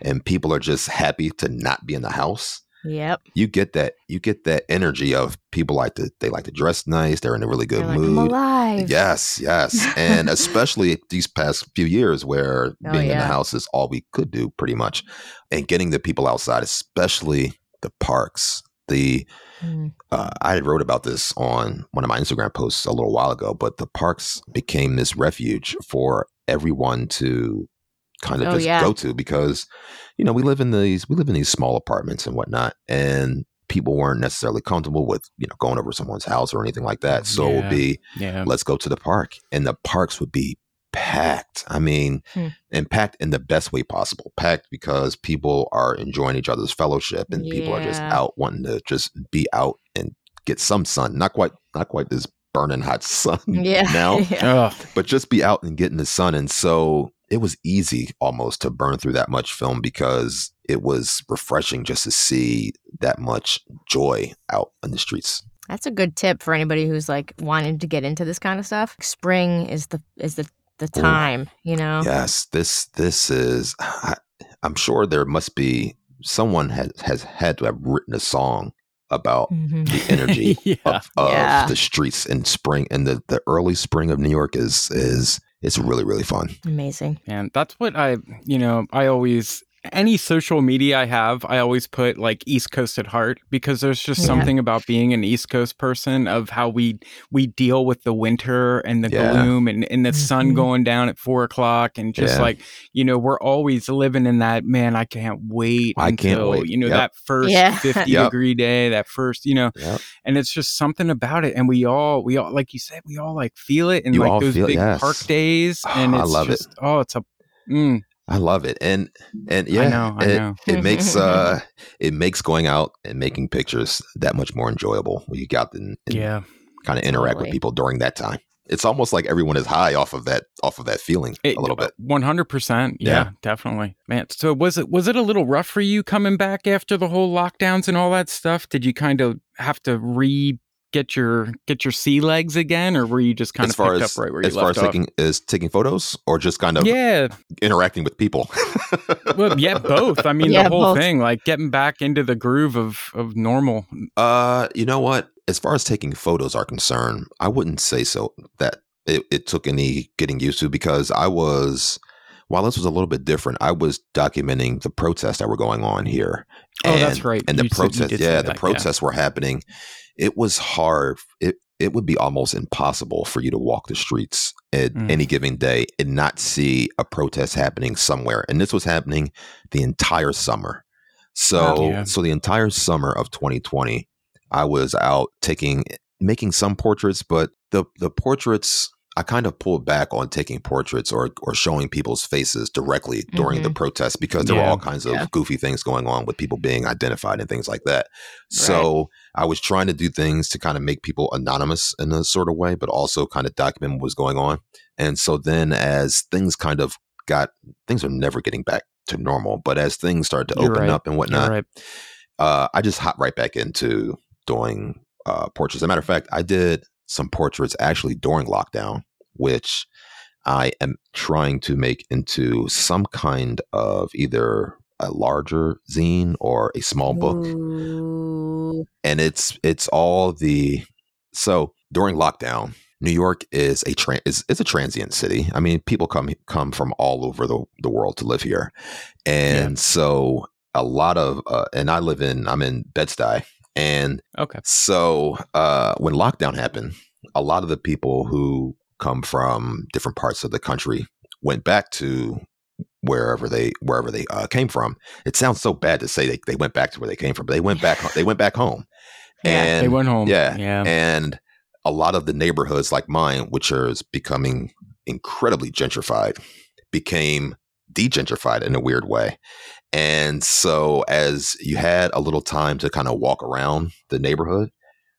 and people are just happy to not be in the house, Yep. you get that you get that energy of people like to they like to dress nice, they're in a really good like, mood. alive. Yes, yes. And especially these past few years where Oh, being in the house is all we could do pretty much. And getting the people outside, especially the parks. The Mm. uh, I wrote about this on one of my Instagram posts a little while ago, but the parks became this refuge for everyone to kind of Oh, just yeah. go to because you know we live in these we live in these small apartments and whatnot, and people weren't necessarily comfortable with you know going over someone's house or anything like that. So it would be Yeah. let's go to the park, and the parks would be packed. I mean, Hmm. and packed in the best way possible. Packed because people are enjoying each other's fellowship, and people are just out wanting to just be out and get some sun. Not quite, not quite this burning hot sun Yeah. now, yeah. But just be out and get in the sun. And so it was easy almost to burn through that much film because it was refreshing just to see that much joy out in the streets. That's a good tip for anybody who's like wanting to get into this kind of stuff. Spring is the is the the Ooh. time, you know. Yes, this this is. I, I'm sure there must be someone has has had to have written a song about Mhm. the energy yeah. of, of Yeah. the streets in spring and the, the early spring of New York is is it's really really fun. Amazing. And that's what I, you know, I always, any social media I have, I always put like East Coast at heart because there's just Yeah. something about being an East Coast person of how we we deal with the winter and the Yeah. gloom and, and the sun Mhm. going down at four o'clock and just Yeah. like you know we're always living in that man I can't wait I can't wait. you know Yep. that first Yeah. 50 Yep. degree day that first you know Yep. and it's just something about it and we all we all like you said we all like feel it and You like all those feel it, big yes. park days and Ah, I it's love it. just oh it's a mm, I love it, and and yeah, I know, I it, know. it makes uh it makes going out and making pictures that much more enjoyable when you got and, and yeah kind of interact with people during that time. It's almost like everyone is high off of that off of that feeling It- a little bit. One hundred percent. Yeah, Yeah. definitely. Man, so was it was it a little rough for you coming back after the whole lockdowns and all that stuff? Did you kind of have to re get your get your sea legs again, or were you just kind As of far picked as up right where you as far left as off? taking is taking photos or just kind of yeah, interacting with people. well, yeah, both. I mean, Yeah, the whole both. thing, like getting back into the groove of of normal. Uh, you know what? As far as taking photos are concerned, I wouldn't say so that it, it took any getting used to because I was while this was a little bit different, I was documenting the protests that were going on here. Oh, that's And- right. And the You protests, yeah, that, the yeah. protests were happening. It was hard. It it would be almost impossible for you to walk the streets at Mm. any given day and not see a protest happening somewhere. And this was happening the entire summer. So Wow. Yeah. so the entire summer of 2020, I was out taking making some portraits, but the the portraits I kind of pulled back on taking portraits or or showing people's faces directly during the protests because there were all kinds of Yeah. goofy things going on with people being identified and things like that. So I was trying to do things to kind of make people anonymous in a sort of way, but also kind of document what was going on. And so then as things kind of got things are never getting back to normal, but as things started to You're open right. up and whatnot, right. uh, I just hopped right back into doing uh, portraits. As a matter of fact, I did some portraits actually during lockdown, which I am trying to make into some kind of either a larger zine or a small book. Ooh. and it's it's all the so during lockdown new york is a tra- is, is a transient city. I mean people come come from all over the, the world to live here. And so a lot of uh, and i live in i'm in bed-stuy and Okay. so uh, when lockdown happened, a lot of the people who come from different parts of the country went back to wherever they wherever they uh, came from. It sounds so bad to say they, they went back to where they came from, but they went back they went back home. Yeah, and they went home. yeah, Yeah. and a lot of the neighborhoods like mine, which is becoming incredibly gentrified, became degentrified in a weird way. And so as you had a little time to kind of walk around the neighborhood,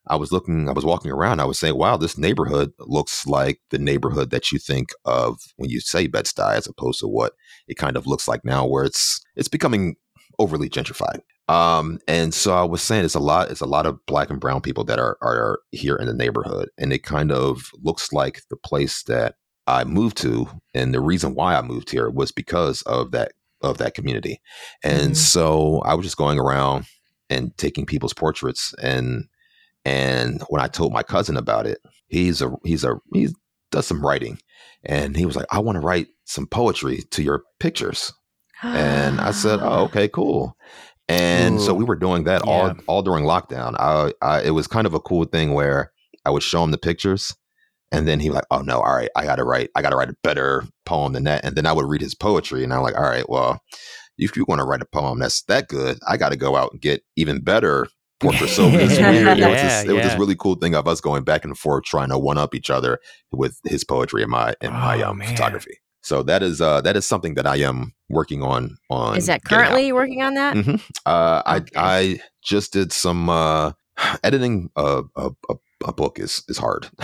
I was looking, I was walking around, I was saying, wow, this neighborhood looks like the neighborhood that you think of when you say Bed-Stuy as opposed to what it kind of looks like now where it's it's becoming overly gentrified. Um, and so I was saying it's a lot, it's a lot of black and brown people that are are here in the neighborhood. And it kind of looks like the place that I moved to. And the reason why I moved here was because of that of that community. And Mhm. so I was just going around and taking people's portraits and and when I told my cousin about it, he's a he's a he does some writing and he was like, I want to write some poetry to your pictures. And I said, "Oh, okay, cool." And so we were doing that all all during lockdown. I, I it was kind of a cool thing where I would show him the pictures, and then he was like, "Oh no, all right, I got to write, I got to write a better poem than that." And then I would read his poetry, and I'm like, "All right, well, if you want to write a poem that's that good, I got to go out and get even better portrait. So it was weird. It was, Yeah, this, it was this really cool thing of us going back and forth trying to one up each other with his poetry and my and my Oh, um, photography. So that is uh that is something that I am working on on Is that currently working on that? Mhm. Uh, Okay. I I just did some uh, editing. A, a a a book is is hard,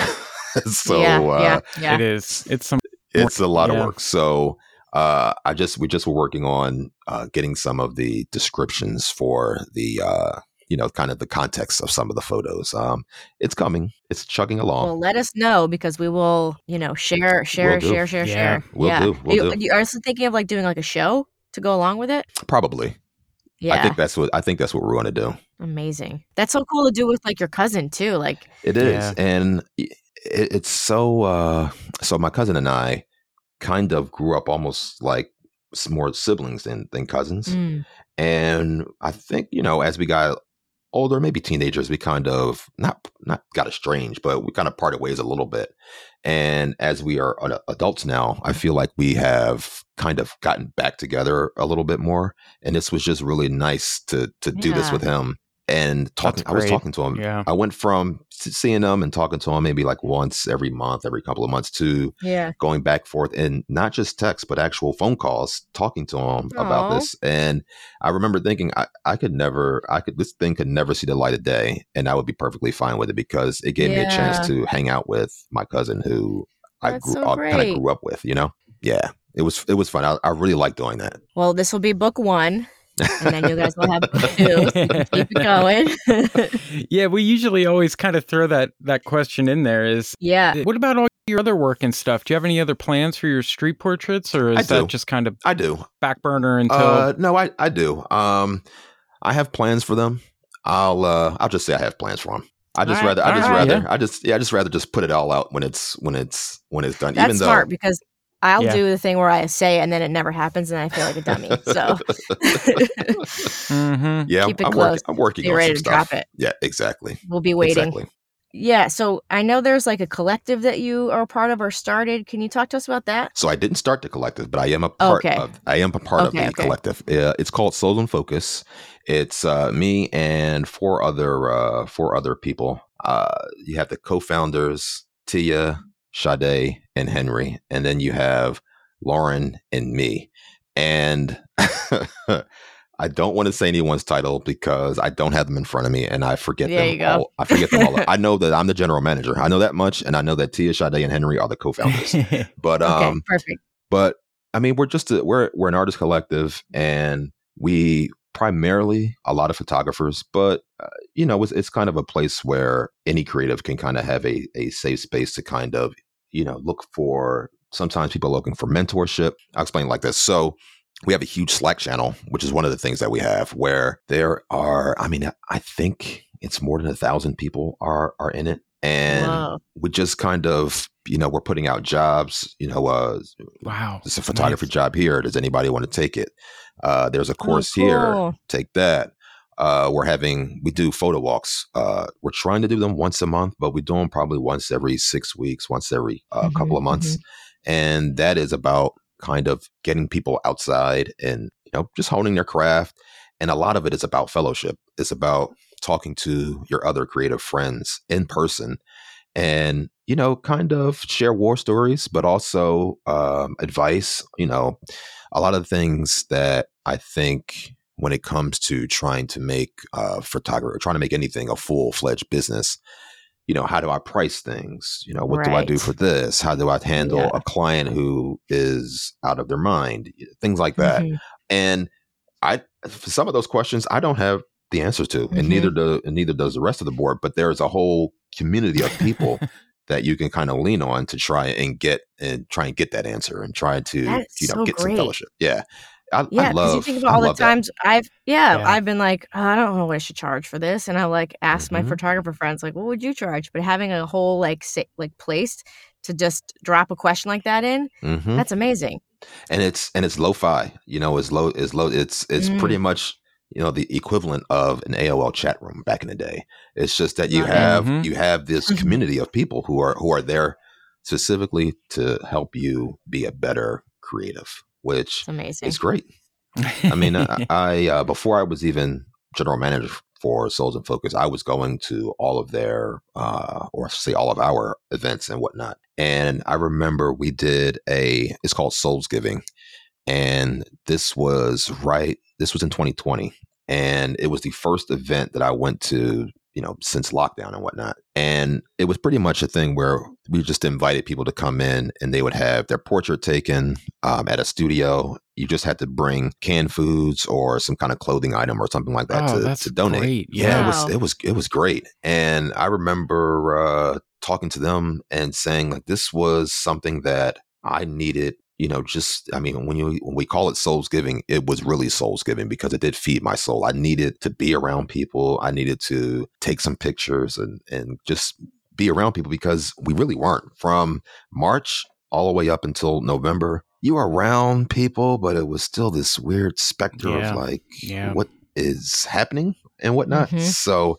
so yeah, uh, yeah, yeah. It is. It's some. it's a lot Yeah. of work. So uh, I just we just were working on uh, getting some of the descriptions for the uh, you know kind of the context of some of the photos. Um, it's coming. It's chugging along. Well, let us know because we will, you know, share, share, do. share, share, Yeah, share. will yeah. do, will you, do. you are also thinking of like doing like a show to go along with it? Probably. Yeah. I think that's what I think that's what we're going to do. Amazing. That's so cool to do with like your cousin too. Like, It is, Yeah. and it, it's so. Uh, so my cousin and I kind of grew up almost like more siblings than than cousins, mm, and I think you know as we got older, maybe teenagers, we kind of not not got estranged, but we kind of parted ways a little bit. And as we are adults now, I feel like we have kind of gotten back together a little bit more, and this was just really nice to to do this with him and talking. I was talking to him Yeah. I went from seeing them and talking to him maybe like once every month, every couple of months to yeah. going back forth and not just text, but actual phone calls, talking to them about this. And I remember thinking, I, I could never, I could, this thing could never see the light of day. And I would be perfectly fine with it because it gave me a chance to hang out with my cousin who I That's grew so up, kind of grew up with, you know? Yeah. It was, it was fun. I, I really like doing that. Well, this will be book one, and then you guys will have book two. So keep it going. yeah, we usually always kind of throw that that question in there. Is yeah. what about all your other work and stuff? Do you have any other plans for your street portraits, or I is that do. just kind of I do. back burner until? Uh, no, I, I do. Um, I have plans for them. I'll uh, I'll just say I have plans for them. I just All right, rather I just right, rather yeah. I just yeah I just rather just put it all out when it's when it's when it's done. That's Even though smart because I'll Yeah. do the thing where I say it and then it never happens and I feel like a dummy. So Mhm. yeah, Keep it I'm, close. working. I'm working Be on ready some to drop it. Yeah, exactly. we'll be waiting. Exactly. Yeah. So I know there's like a collective that you are a part of or started. Can you talk to us about that? So I didn't start the collective, but I am a part Okay. of. I am a part of the okay. collective. Uh, it's called Souls in Focus. It's uh, me and four other uh, four other people. Uh, you have the co-founders Tia, Sade, and Henry, and then you have Lauren and me. And I don't want to say anyone's title because I don't have them in front of me, and I forget There them all. I forget them all. I know that I'm the general manager. I know that much, and I know that Tia, Sade, and Henry are the co-founders. But Okay. um, perfect. but I mean, we're just a, we're we're an artist collective, and we primarily a lot of photographers, but uh, you know, it's, it's kind of a place where any creative can kind of have a a safe space to kind of you know look for. Sometimes people are looking for mentorship. I'll explain it like this. So we have a huge Slack channel, which is one of the things that we have, where there are. I mean, I think it's more than a thousand people are are in it, and Whoa. we just kind of you know we're putting out jobs. You know, uh, wow. it's a photography Nice. job here. Does anybody want to take it? Uh, there's a Oh, course here. Take that. Uh, we're having we do photo walks. Uh, we're trying to do them once a month, but we do them probably once every six weeks, once every uh, couple of months, and that is about kind of getting people outside and you know just honing their craft. And a lot of it is about fellowship. It's about talking to your other creative friends in person and you know kind of share war stories but also um, advice you know a lot of things that i think when it comes to trying to make uh, photography trying to make anything a full-fledged business you know how do i price things you know what do i do for this how do i handle Yeah. a client who is out of their mind things like that Mhm. and I, for some of those questions, I don't have the answers to, and Mhm. neither do and neither does the rest of the board. But there's a whole community of people that you can kind of lean on to try and get and try and get that answer and try to you know so get some fellowship. Yeah, I, Yeah, because love. you think about I all the love that. times I've yeah, Yeah. I've been like, oh, I don't know what I should charge for this, and I like asked my Mhm. photographer friends like, what would you charge? But having a whole like sa- like place to just drop a question like that in, Mhm. that's amazing. and it's and it's lo-fi. You know, it's low. It's low. It's it's Mm. pretty much you know the equivalent of an AOL chat room back in the day. It's just that you Right. have Mhm. you have this Mhm. community of people who are who are there specifically to help you be a better creative, which amazing. is great. I mean, I, I uh, before I was even general manager for Souls in Focus, I was going to all of their, uh, or say all of our events and whatnot. And I remember we did a, it's called Souls Giving. And this was right, this was in 2020. And it was the first event that I went to you know, since lockdown and whatnot. And it was pretty much a thing where we just invited people to come in and they would have their portrait taken um, at a studio. You just had to bring canned foods or some kind of clothing item or something like that Oh, to, that's to donate. great. Yeah, it was it was it was great. And I remember uh, talking to them and saying like this was something that I needed. You know, just I mean, when you when we call it souls giving, it was really souls giving because it did feed my soul. I needed to be around people. I needed to take some pictures and and just be around people because we really weren't from March all the way up until November. You were around people, but it was still this weird specter Yeah. of like Yeah. what is happening and whatnot. Mhm. So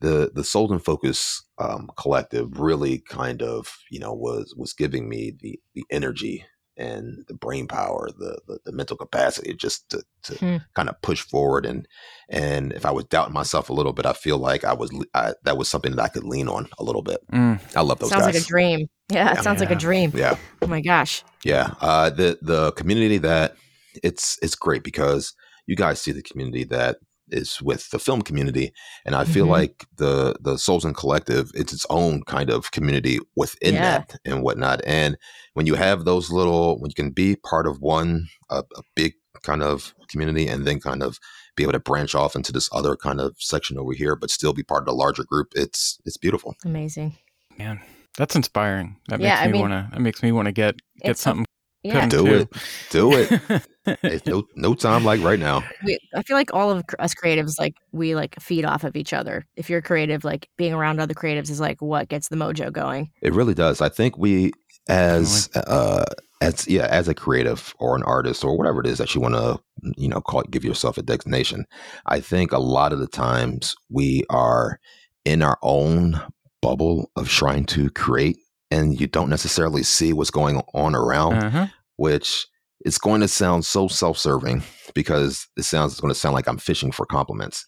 the the Souls in Focus um, collective really kind of you know was was giving me the the energy and the brain power, the the, the mental capacity just to, to Hmm. kind of push forward and and if I was doubting myself a little bit, I feel like I was I, that was something that I could lean on a little bit. Mm. I love those sounds guys. like a dream. Yeah, it Yeah. sounds like a dream. Yeah, Oh my gosh. yeah. Uh, the the community that it's it's great because you guys see the community that is with the film community, and I feel Mhm. like the the Souls and Collective it's its own kind of community within Yeah. that and whatnot. And when you have those little, when you can be part of one a, a big kind of community, and then kind of be able to branch off into this other kind of section over here, but still be part of the larger group, it's it's beautiful. Amazing. Man, that's inspiring. That Yeah, makes I me mean, want to. That makes me want to get get something. Yeah. Do it, do it. It's no no time like right now. we, I feel like all of us creatives, like we like feed off of each other. If you're creative, like being around other creatives is like what gets the mojo going. It really does. I think we, as uh, as yeah, as a creative or an artist or whatever it is that you want to, you know, call it, give yourself a designation. I think a lot of the times we are in our own bubble of trying to create, and you don't necessarily see what's going on around, Uh-huh. which it's going to sound so self-serving because it sounds it's going to sound like I'm fishing for compliments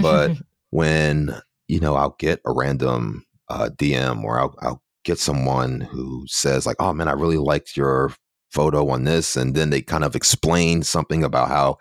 but when you know I'll get a random uh, DM or I'll, I'll get someone who says like, "Oh man, I really liked your photo on this," and then they kind of explain something about how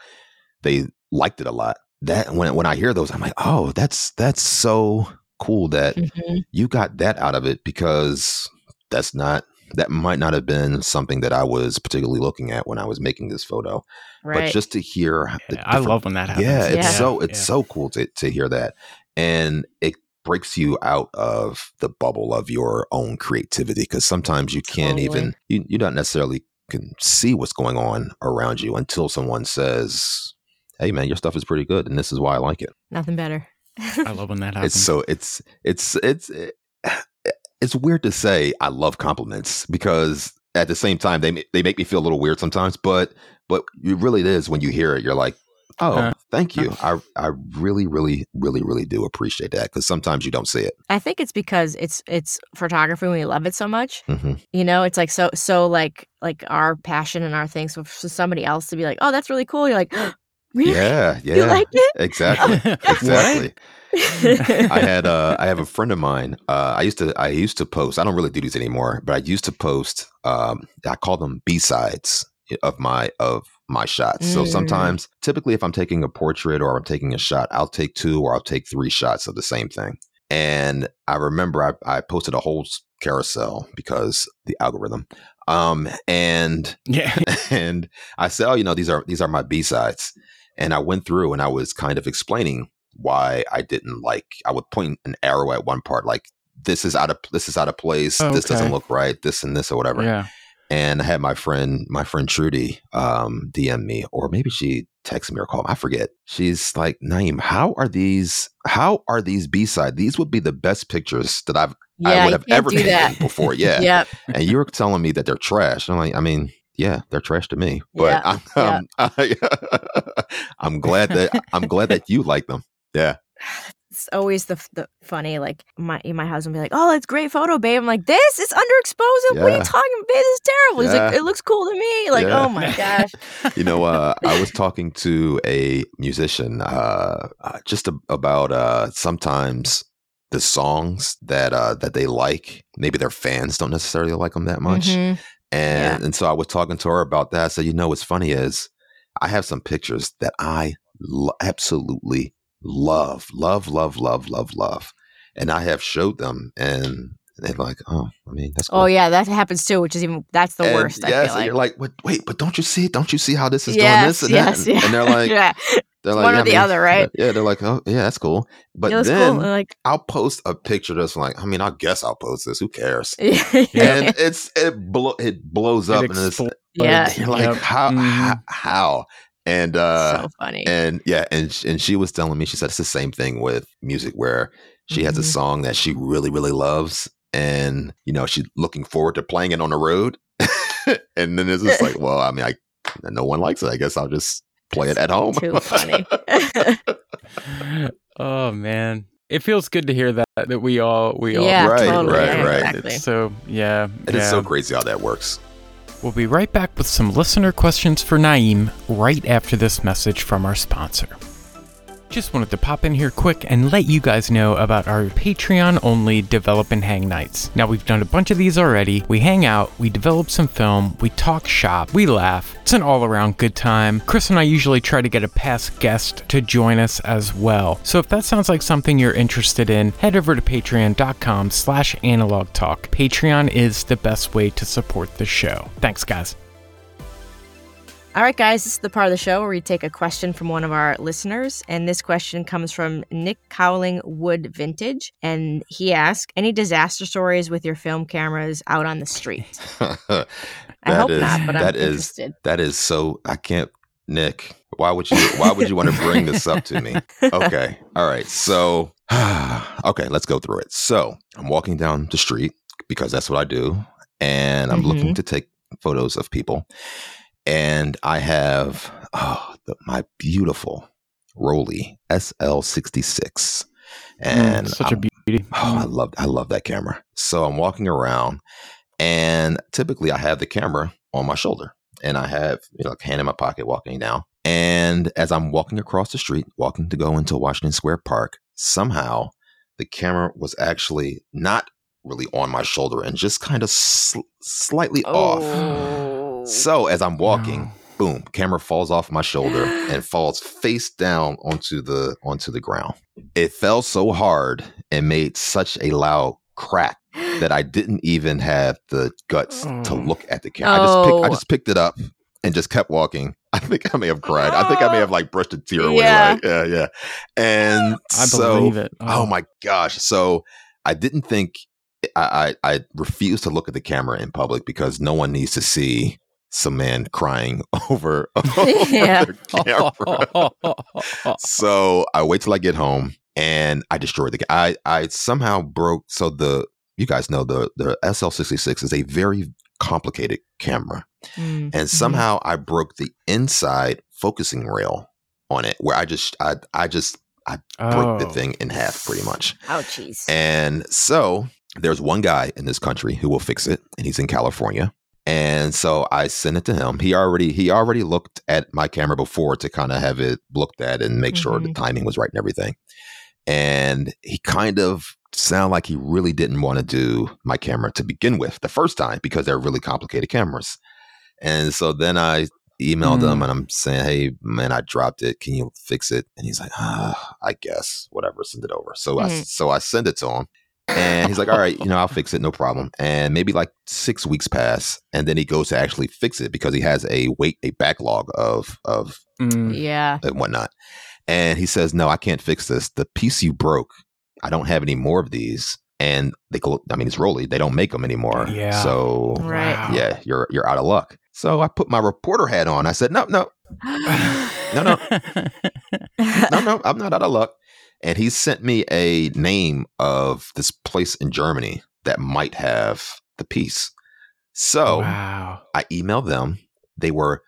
they liked it a lot. That when when I hear those, I'm like, "Oh, that's that's so cool that Mhm. you got that out of it because that's not." That might not have been something that I was particularly looking at when I was making this photo, right. but just to hear the Yeah, I love when that happens. yeah, it's Yeah. so it's Yeah. so cool to to hear that, and it breaks you out of the bubble of your own creativity because sometimes you can't Totally. even you you don't necessarily can see what's going on around you until someone says, "Hey, man, your stuff is pretty good, and this is why I like it." Nothing better. I love when that happens. It's so it's it's it's eh, it's weird to say I love compliments because at the same time they they make me feel a little weird sometimes, but but it really is when you hear it, you're like, oh, Uh, thank you. I I really really really really do appreciate that because sometimes you don't see it. I think it's because it's it's photography and we love it so much. hmm You know, it's like so so like like our passion and our thing. So for somebody else to be like, oh, that's really cool. You're like, really? Yeah, yeah, You like it? exactly, exactly. I had uh, I have a friend of mine. Uh, I used to I used to post. I don't really do these anymore, but I used to post. Um, I call them B sides of my of my shots. So Mm. sometimes, typically, if I'm taking a portrait or I'm taking a shot, I'll take two or I'll take three shots of the same thing. And I remember I, I posted a whole carousel because the algorithm. Um, and yeah. and I said, "Oh, you know, these are these are my B sides." And I went through and I was kind of explaining why I didn't like. I would point an arrow at one part, like this is out of this is out of place. This doesn't look right. This and this or whatever. Yeah. And I had my friend, my friend Trudy, um, DM me, or maybe she texted me or called me. I forget. She's like, Naeem, how are these? How are these B side? These would be the best pictures that I've I would have ever do taken before. Yeah Yep. and you were telling me that they're trash. I'm like, I mean, yeah, they're trash to me, but Yeah, I'm, um, I, am glad that I'm glad that you like them. Yeah, it's always the the funny like my my husband be like, "Oh, that's great photo, babe." I'm like, "This is underexposed. What are you talking about? Babe, this is terrible." He's like, "It looks cool to me." Like, Yeah. oh my gosh. you know, uh, I was talking to a musician uh, uh, just a, about uh, sometimes the songs that uh, that they like. Maybe their fans don't necessarily like them that much, Mhm. and and so I was talking to her about that. So you know, what's funny is I have some pictures that I lo- absolutely love, love, love, love, love, love, and I have showed them, and they're like, "Oh, I mean, that's cool." Oh yeah, that happens too, which is even that's the And worst. I yes, feel like. you're like, wait, wait, but don't you see it? Don't you see how this is doing this and yes, that? And, yeah. and they're like, yeah, they're like, one or yeah, I the mean, other, right? Yeah, they're like, oh, yeah, that's cool. But it was then cool. Like, I'll post a picture that's like, I mean, I guess I'll post this. Who cares? yeah, And it's it blow it blows up, and it's yeah. like, Yep. how, Mhm. how how? And uh, so funny. and yeah, and and she was telling me, she said it's the same thing with music where she has a Mhm. song that she really really loves, and you know she's looking forward to playing it on the road, and then it's just like, well, I mean, I no one likes it. I guess I'll just play it at home. Too funny. oh man, it feels good to hear that that we all we all yeah, Right, totally. right, yeah, right. Exactly. It's so yeah, It is yeah. so crazy how that works. We'll be right back with some listener questions for Naeem right after this message from our sponsor. Just wanted to pop in here quick and let you guys know about our Patreon only Develop and Hang nights. Now, we've done a bunch of these already. We hang out, we develop some film, we talk shop, we laugh. It's an all around good time. Chris and I usually try to get a past guest to join us as well. So if that sounds like something you're interested in, head over to patreon.com slash analog talk. Patreon is the best way to support the show. Thanks, guys. All right, guys, this is the part of the show where we take a question from one of our listeners. And this question comes from Nick Cowling Wood Vintage. And he asked, Any disaster stories with your film cameras out on the street? I That hope is- not, but I'm that is- interested. that is so. I can't, Nick. Why would you? Why would you want to bring this up to me? Okay, all right. So, okay, let's go through it. So, I'm walking down the street because that's what I do, and I'm looking mm-hmm. to take photos of people, and I have oh, the, my beautiful Rollei SL66, and Mm, such I'm a beauty. Oh, I love I love that camera. So I'm walking around and typically I have the camera on my shoulder and I have, you know, like hand in my pocket walking down. And as I'm walking across the street, walking to go into Washington Square Park, somehow the camera was actually not really on my shoulder and just kind of sl- slightly off. Oh. So as I'm walking, No. boom, camera falls off my shoulder and falls face down onto the onto the ground. It fell so hard and made such a loud crack that I didn't even have the guts to Oh. look at the camera. I just picked, I Oh. just picked it up and just kept walking. I think I may have cried. I think I may have like brushed a tear away. Yeah. Like, yeah, yeah. And I so, believe it. Oh, oh my gosh. So I didn't think I, I I refused to look at the camera in public because no one needs to see some man crying over, over Yeah. camera. so I wait till I get home and I destroyed the I I somehow broke so the you guys know the the SL66 is a very complicated camera Mm. and somehow I broke the inside focusing rail on it where I just I I just I broke the Oh. thing in half pretty much. Oh Ouchies. And so there's one guy in this country who will fix it, and he's in California. And so I sent it to him. He already he already looked at my camera before to kind of have it looked at and make sure the Mhm. timing was right and everything. And he kind of sounded like he really didn't want to do my camera to begin with the first time because they're really complicated cameras. And so then I emailed him Mm. and I'm saying, "Hey man, I dropped it. Can you fix it?" And he's like, ah, "I guess whatever. Send it over." So I Mhm. so I send it to him, and he's like, "All right, you know, I'll fix it, no problem." And maybe like six weeks pass, and then he goes to actually fix it because he has a wait a backlog of of Mm. yeah. and whatnot. And he says, "No, I can't fix this. The piece you broke, I don't have any more of these." And they go, I mean, it's Rollei. They don't make them anymore. Yeah. So Right. Wow. yeah, you're you're out of luck. So I put my reporter hat on. I said, "No, no, No, no. no, no, I'm not out of luck." And he sent me a name of this place in Germany that might have the piece. So wow. I emailed them. They were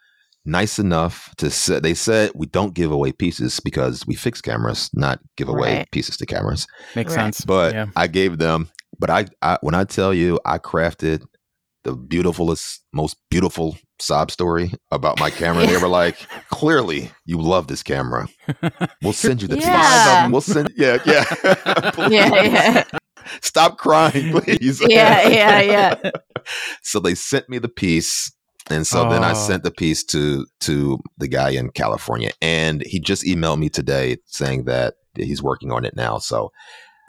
nice enough to say they said we don't give away pieces because we fix cameras, not give away Right. pieces to cameras. Makes Right. sense. But yeah. I gave them. But I, I when I tell you, I crafted the beautifulest, most beautiful sob story about my camera. They were like, "Clearly, you love this camera. We'll send you the Yeah. piece. We'll send. Yeah, yeah. Yeah, yeah. Stop crying, please. Yeah, yeah, yeah. so they sent me the piece. And so then I Oh. sent the piece to to the guy in California, and he just emailed me today saying that he's working on it now. So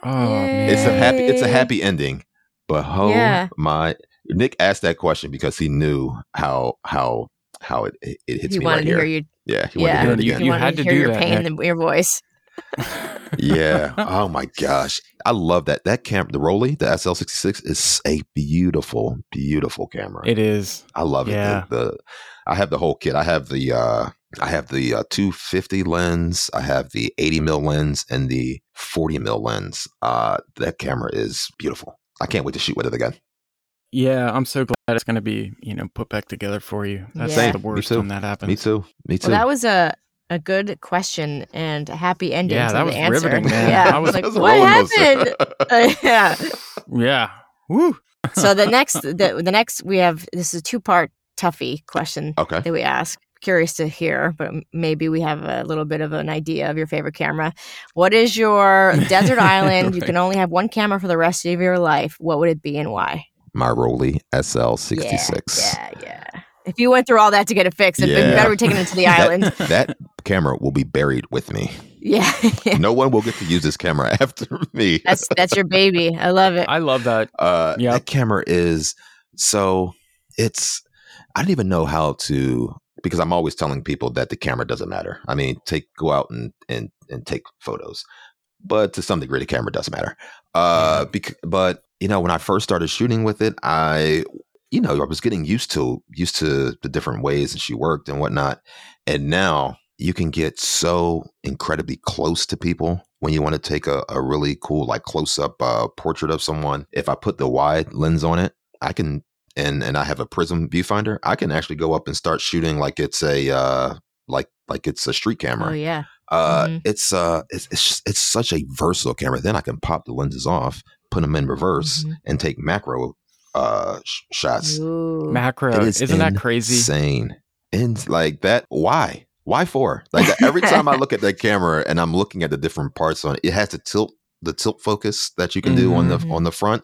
oh, it's a happy it's a happy ending. But oh Yeah. my Nick asked that question because he knew how how how it it, it hits He me wanted right to here. hear you. yeah, he wanted Yeah, to hear it You- again. He you had to to hear do your that, pain Nick. in your voice. yeah. Oh my gosh. I love that. That camera, the Rollei, the SL66 is a beautiful, beautiful camera. it is. I love Yeah. it. The, the I have the whole kit. I have the uh I have the uh, 250 lens, I have the 80 mil lens and the 40 mil lens. Uh that camera is beautiful. I can't wait to shoot with it again. Yeah, I'm so glad it's going to be, you know, put back together for you. That's Yeah. the worst too. when that happens. Me too. Me too. Well, that was a a good question and a happy ending Yeah, to that the was answer. riveting, man. Yeah, I I was- was like, was what happened? Uh, yeah. Yeah. Woo. So the next, the, the next we have this is a two part toughie question okay. that we ask. Curious to hear, but maybe we have a little bit of an idea of your favorite camera. What is your desert island? You can only have one camera for the rest of your life. What would it be and why? My Rollei SL66. Yeah, yeah. If you went through all that to get it fixed, it Yeah. better be taken it to the That- island. that camera will be buried with me. Yeah, No one will get to use this camera after me. that's that's your baby. I love it. I love that. Uh, Yep. That camera is so it's. I don't even know how to because I'm always telling people that the camera doesn't matter. I mean, take go out and and and take photos, but to some degree, the camera does matter. Uh, bec- but you know, when I first started shooting with it, I you know I was getting used to used to the different ways that she worked and whatnot, and now you can get so incredibly close to people when you want to take a, a really cool like close up uh, portrait of someone. If i put the wide lens on it i can and and i have a prism viewfinder i can actually go up and start shooting like it's a uh like like it's a street camera. Oh yeah, uh Mhm. it's uh it's it's, just, it's such a versatile camera then i can pop the lenses off put them in reverse Mhm. and take macro uh sh- shots Ooh. Macro. it is Isn't that crazy? Insane. And like that, why? Why for? Like every time I look at that camera and I'm looking at the different parts on it, it has to tilt, the tilt focus that you can do on the Mhm. on the front.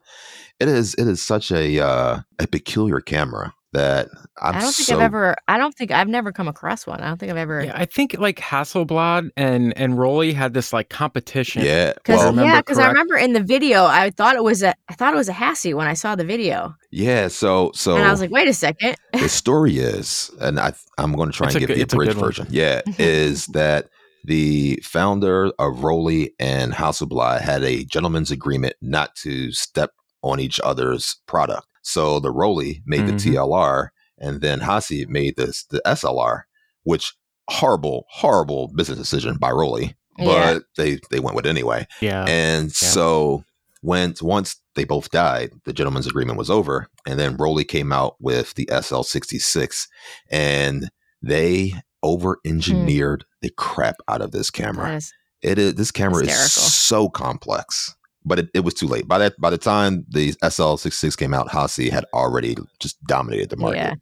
It is it is such a uh, a peculiar camera that I'm I don't think so I've ever. I don't think I've never come across one. I don't think I've ever. Yeah, I think like Hasselblad and and Rollei had this like competition. yeah. Because Well, yeah, because I remember in the video, I thought it was a, I thought it was a Hassie when I saw the video, yeah. So so and I was like, wait a second. the story is, and I I'm going to try It's and a give good- the it's a good abridged version. Yeah, is that the founder of Rollei and Hasselblad had a gentleman's agreement not to step on each other's product. So the Rollei made the Mhm. TLR, and then Hassie made this the SLR, which horrible, horrible business decision by Rollei, but Yeah. they they went with it anyway. Yeah. And Yeah. so when once they both died, the gentleman's agreement was over, and then Rollei came out with the SL66, and they over engineered the crap out of this camera. It is this camera Hysterical. is so complex, but it, it was too late. By that by the time the SL66 came out, Hassie had already just dominated the market. Yeah.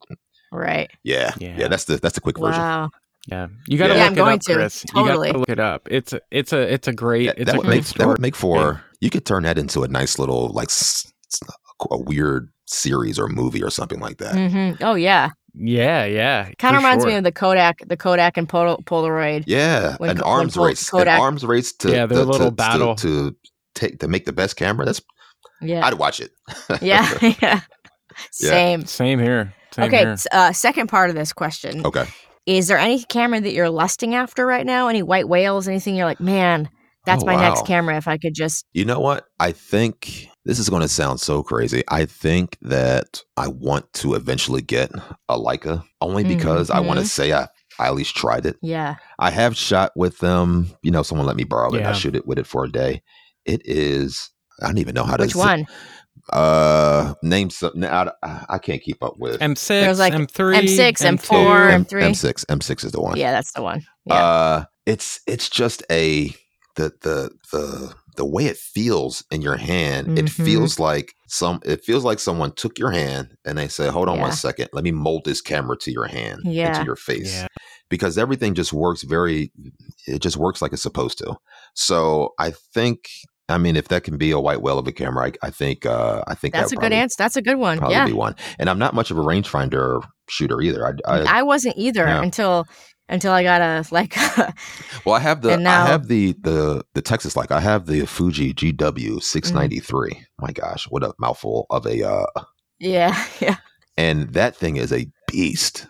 right. Yeah, yeah, Yeah. that's the that's the quick version. Wow. yeah. You got to Yeah, look I'm it up, to. Chris. Totally. You got to look it up. It's a, it's a it's a great That, it's that a would great make story. that would make for you could turn that into a nice little like a weird series or movie or something like that. hmm Oh yeah. Yeah, yeah. Kind of reminds sure. me of the Kodak, the Kodak and Pol- Polaroid. Yeah, When an Co- when arms Pol- race, Kodak- an arms race to Yeah, their to- little to- battle. to, to take to make the best camera. That's Yeah. I'd watch it. yeah. yeah. Same. Same here. Same okay. here. Uh, second part of this question. okay. Is there any camera that you're lusting after right now? Any white whales? Anything you're like, man, that's Oh, my next camera if I could just. You know what? I think this is going to sound so crazy. I think that I want to eventually get a Leica only because I want to say I, I at least tried it. Yeah. I have shot with them. You know, someone let me borrow it. and I Yeah. shoot it with it for a day. It is. I don't even know how to. Which say- one? Uh, name some. I, I can't keep up with M6, There's like M3, M6, M2. M4, M, M3. M6. M6 is the one. Yeah, that's the one. Yeah. Uh, it's it's just a the the the the way it feels in your hand. It Mhm. feels like some. It feels like someone took your hand and they said, "Hold on Yeah. one second. Let me mold this camera to your hand, Yeah. into your face." Yeah. Because everything just works very. It just works like it's supposed to. So I think. I mean, if that can be a white whale of a camera, I, I think. Uh, I think that's a that would good answer. That's a good one. Probably Yeah. be one. And I'm not much of a rangefinder shooter either. I, I I wasn't either Yeah. until until I got a like Well, I have the now- I have the the the Texas Leica I have the Fuji GW 693. My gosh, what a mouthful of a uh yeah, yeah. and that thing is a beast.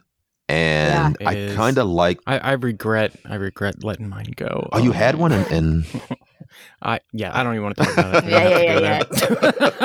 And Yeah. I kind of like I, I regret I regret letting mine go. Oh, you Um, had one and, and I yeah, I don't even want to talk about it. Yeah, Don't yeah, have to go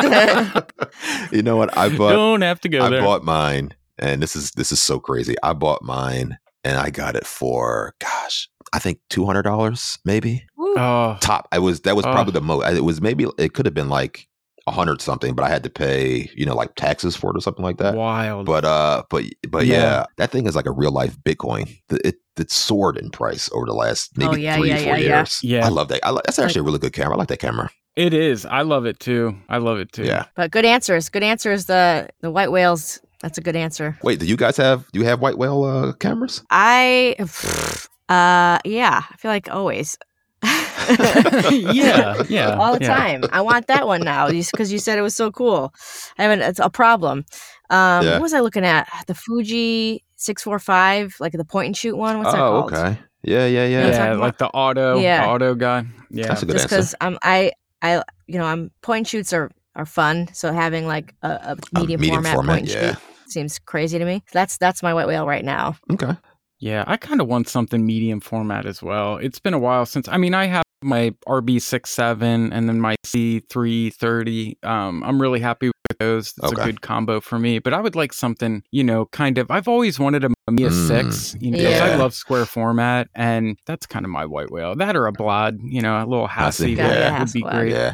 there. you know what? I bought don't have to go I there. bought mine and this is this is so crazy. I bought mine and I got it for gosh, I think $200 maybe. Woo. oh, top. I was that was Oh. probably the most. It was maybe it could have been like a hundred something, but I had to pay you know like taxes for it or something like that. wild. But uh, but but yeah. Yeah. that thing is like a real life Bitcoin. The- It it soared in price over the last maybe Oh, yeah, three yeah, four yeah, yeah. years. Yeah. I love that. I li- that's actually a really good camera. I like that camera. it is. I love it too. I love it too. Yeah. But good answers. Good answers. The the white whales. That's a good answer. Wait, do you guys have do you have white whale uh, cameras? I uh yeah, I feel like always. yeah, yeah, All the yeah. time. I want that one now because you said it was so cool. I haven't. It's a problem. Um, Yeah. What was I looking at? The Fuji six four five, like the point and shoot one. What's that oh, called? okay. Yeah, yeah, You know yeah. what I'm Yeah, talking like the auto, Yeah. the auto guy. Yeah, That's a good Just because I'm I I you know I'm point point shoots are are fun. So having like a, a A medium, format, point and yeah. shoot seems crazy to me. That's that's my white whale right now. Okay. Yeah, I kind of want something medium format as well. It's been a while since. I mean, I have my RB67 and then my C330. Um, I'm really happy with those. It's Okay. a good combo for me. But I would like something, you know, kind of. I've always wanted a Mamiya Mm, 6, you know, 'cause I love square format, and that's kind of my white whale. That or a Blad, you know, a little I. Hassie Yeah, that yeah, would be Hasselblad. great. Yeah,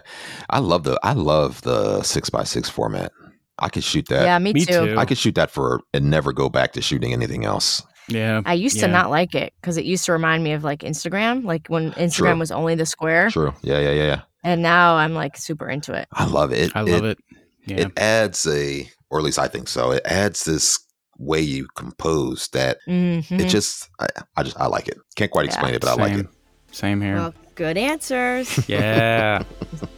I love the I love the six by six format. I could shoot that. yeah, me, Me too. too. I could shoot that for and never go back to shooting anything else. Yeah. I used to not like it because it used to remind me of like Instagram, like when Instagram True. was only the square, True. Yeah, yeah, yeah, yeah. and now I'm like super into it. I love it. I love it. Yeah. It adds a, or at least I think so. It adds this way you compose that Mhm. it just, I, I just, I like it. Can't quite Yeah. explain it, but I like it. Same here. Well, good answers. yeah.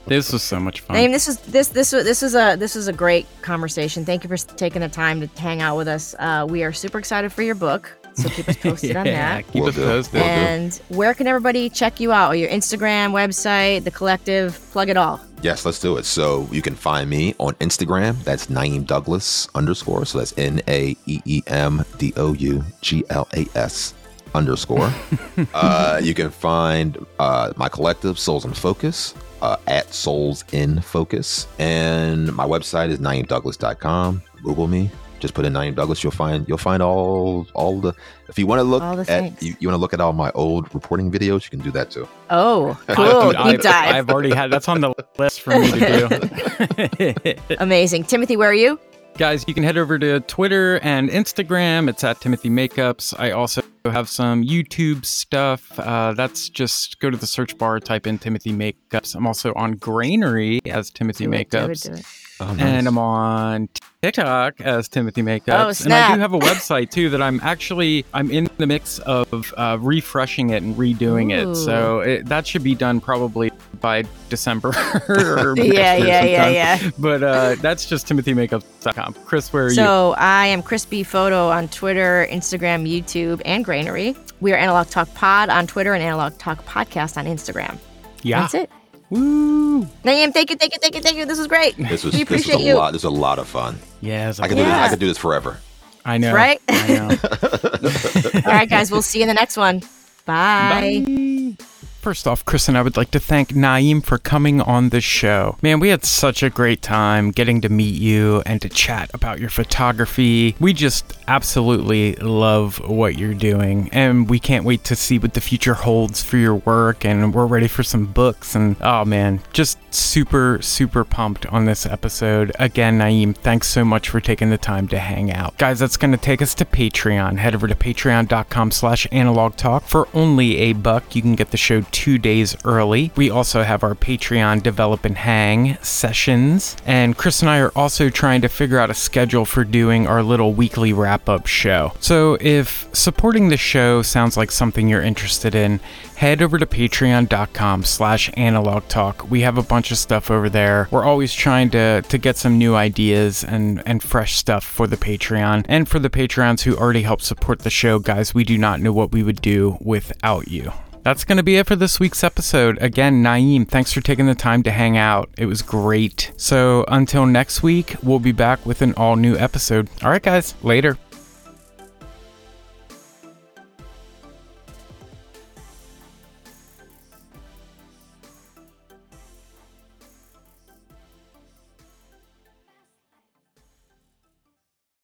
this was so much fun. Naeem, this is this this was- this is a this is a great conversation. Thank you for taking the time to hang out with us. Uh, we are super excited for your book, so keep us posted on that. keep Will us do. posted. Will do. And where can everybody check you out? Your Instagram, website, the collective, plug it all. Yes, let's do it. So you can find me on Instagram. That's Naeem Douglas underscore. So that's N A E E M D O U G L A S underscore. uh, you can find uh, my collective, Souls in Focus, uh, at Souls in Focus. And my website is naeemdouglas.com. Google me. Just put in Naeem Douglas. You'll find you'll find all all the. If you want to look at you, you want to look at all my old reporting videos, you can do that too. Oh, cool. dude, Deep dive. I've already had that's on the list for me to do. Amazing. Timothy, where are you? Guys, you can head over to Twitter and Instagram. It's at Timothy Makeups. I also have some YouTube stuff. Uh, that's just go to the search bar, type in Timothy Makeups. I'm also on Grainery as Timothy Do it, do it, Makeups. do it. Oh, And I'm on TikTok as Timothy Makeups. Oh, and I snap. do have a website too that I'm actually I'm in the mix of uh, refreshing it and redoing it. Ooh. So it, that should be done probably by December. or next Yeah, year yeah, yeah, yeah. But uh, that's just TimothyMakeups.com. Chris, where are you? So I am Crispy Photo on Twitter, Instagram, YouTube, and Grainery. We are Analog Talk Pod on Twitter and Analog Talk Podcast on Instagram. Yeah. That's it. Woo. Naeem, thank you, thank you, thank you, thank you. This was great. This was we this was a you. lot. This was a lot of fun. Yeah, I like, could do this. I could do this forever. I know. Right? I know. All right, guys, we'll see you in the next one. Bye. Bye. First off, Chris and I would like to thank Naeem for coming on the show. Man, we had such a great time getting to meet you and to chat about your photography. We just absolutely love what you're doing, and we can't wait to see what the future holds for your work. And we're ready for some books. And oh man, just super, super pumped on this episode. Again, Naeem, thanks so much for taking the time to hang out. Guys, that's going to take us to Patreon. Head over to patreon.com slash analog talk. For only a buck, you can get the show two days early. We also have our Patreon develop and hang sessions. And Chris and I are also trying to figure out a schedule for doing our little weekly wrap up show. So if supporting the show sounds like something you're interested in, head over to patreon.com slash analog talk. We have a bunch of stuff over there. We're always trying to, to get some new ideas and, and fresh stuff for the Patreon. And for the Patreons who already help support the show, guys, we do not know what we would do without you. That's going to be it for this week's episode. Again, Naeem, thanks for taking the time to hang out. It was great. So until next week, we'll be back with an all new episode. All right, guys, later.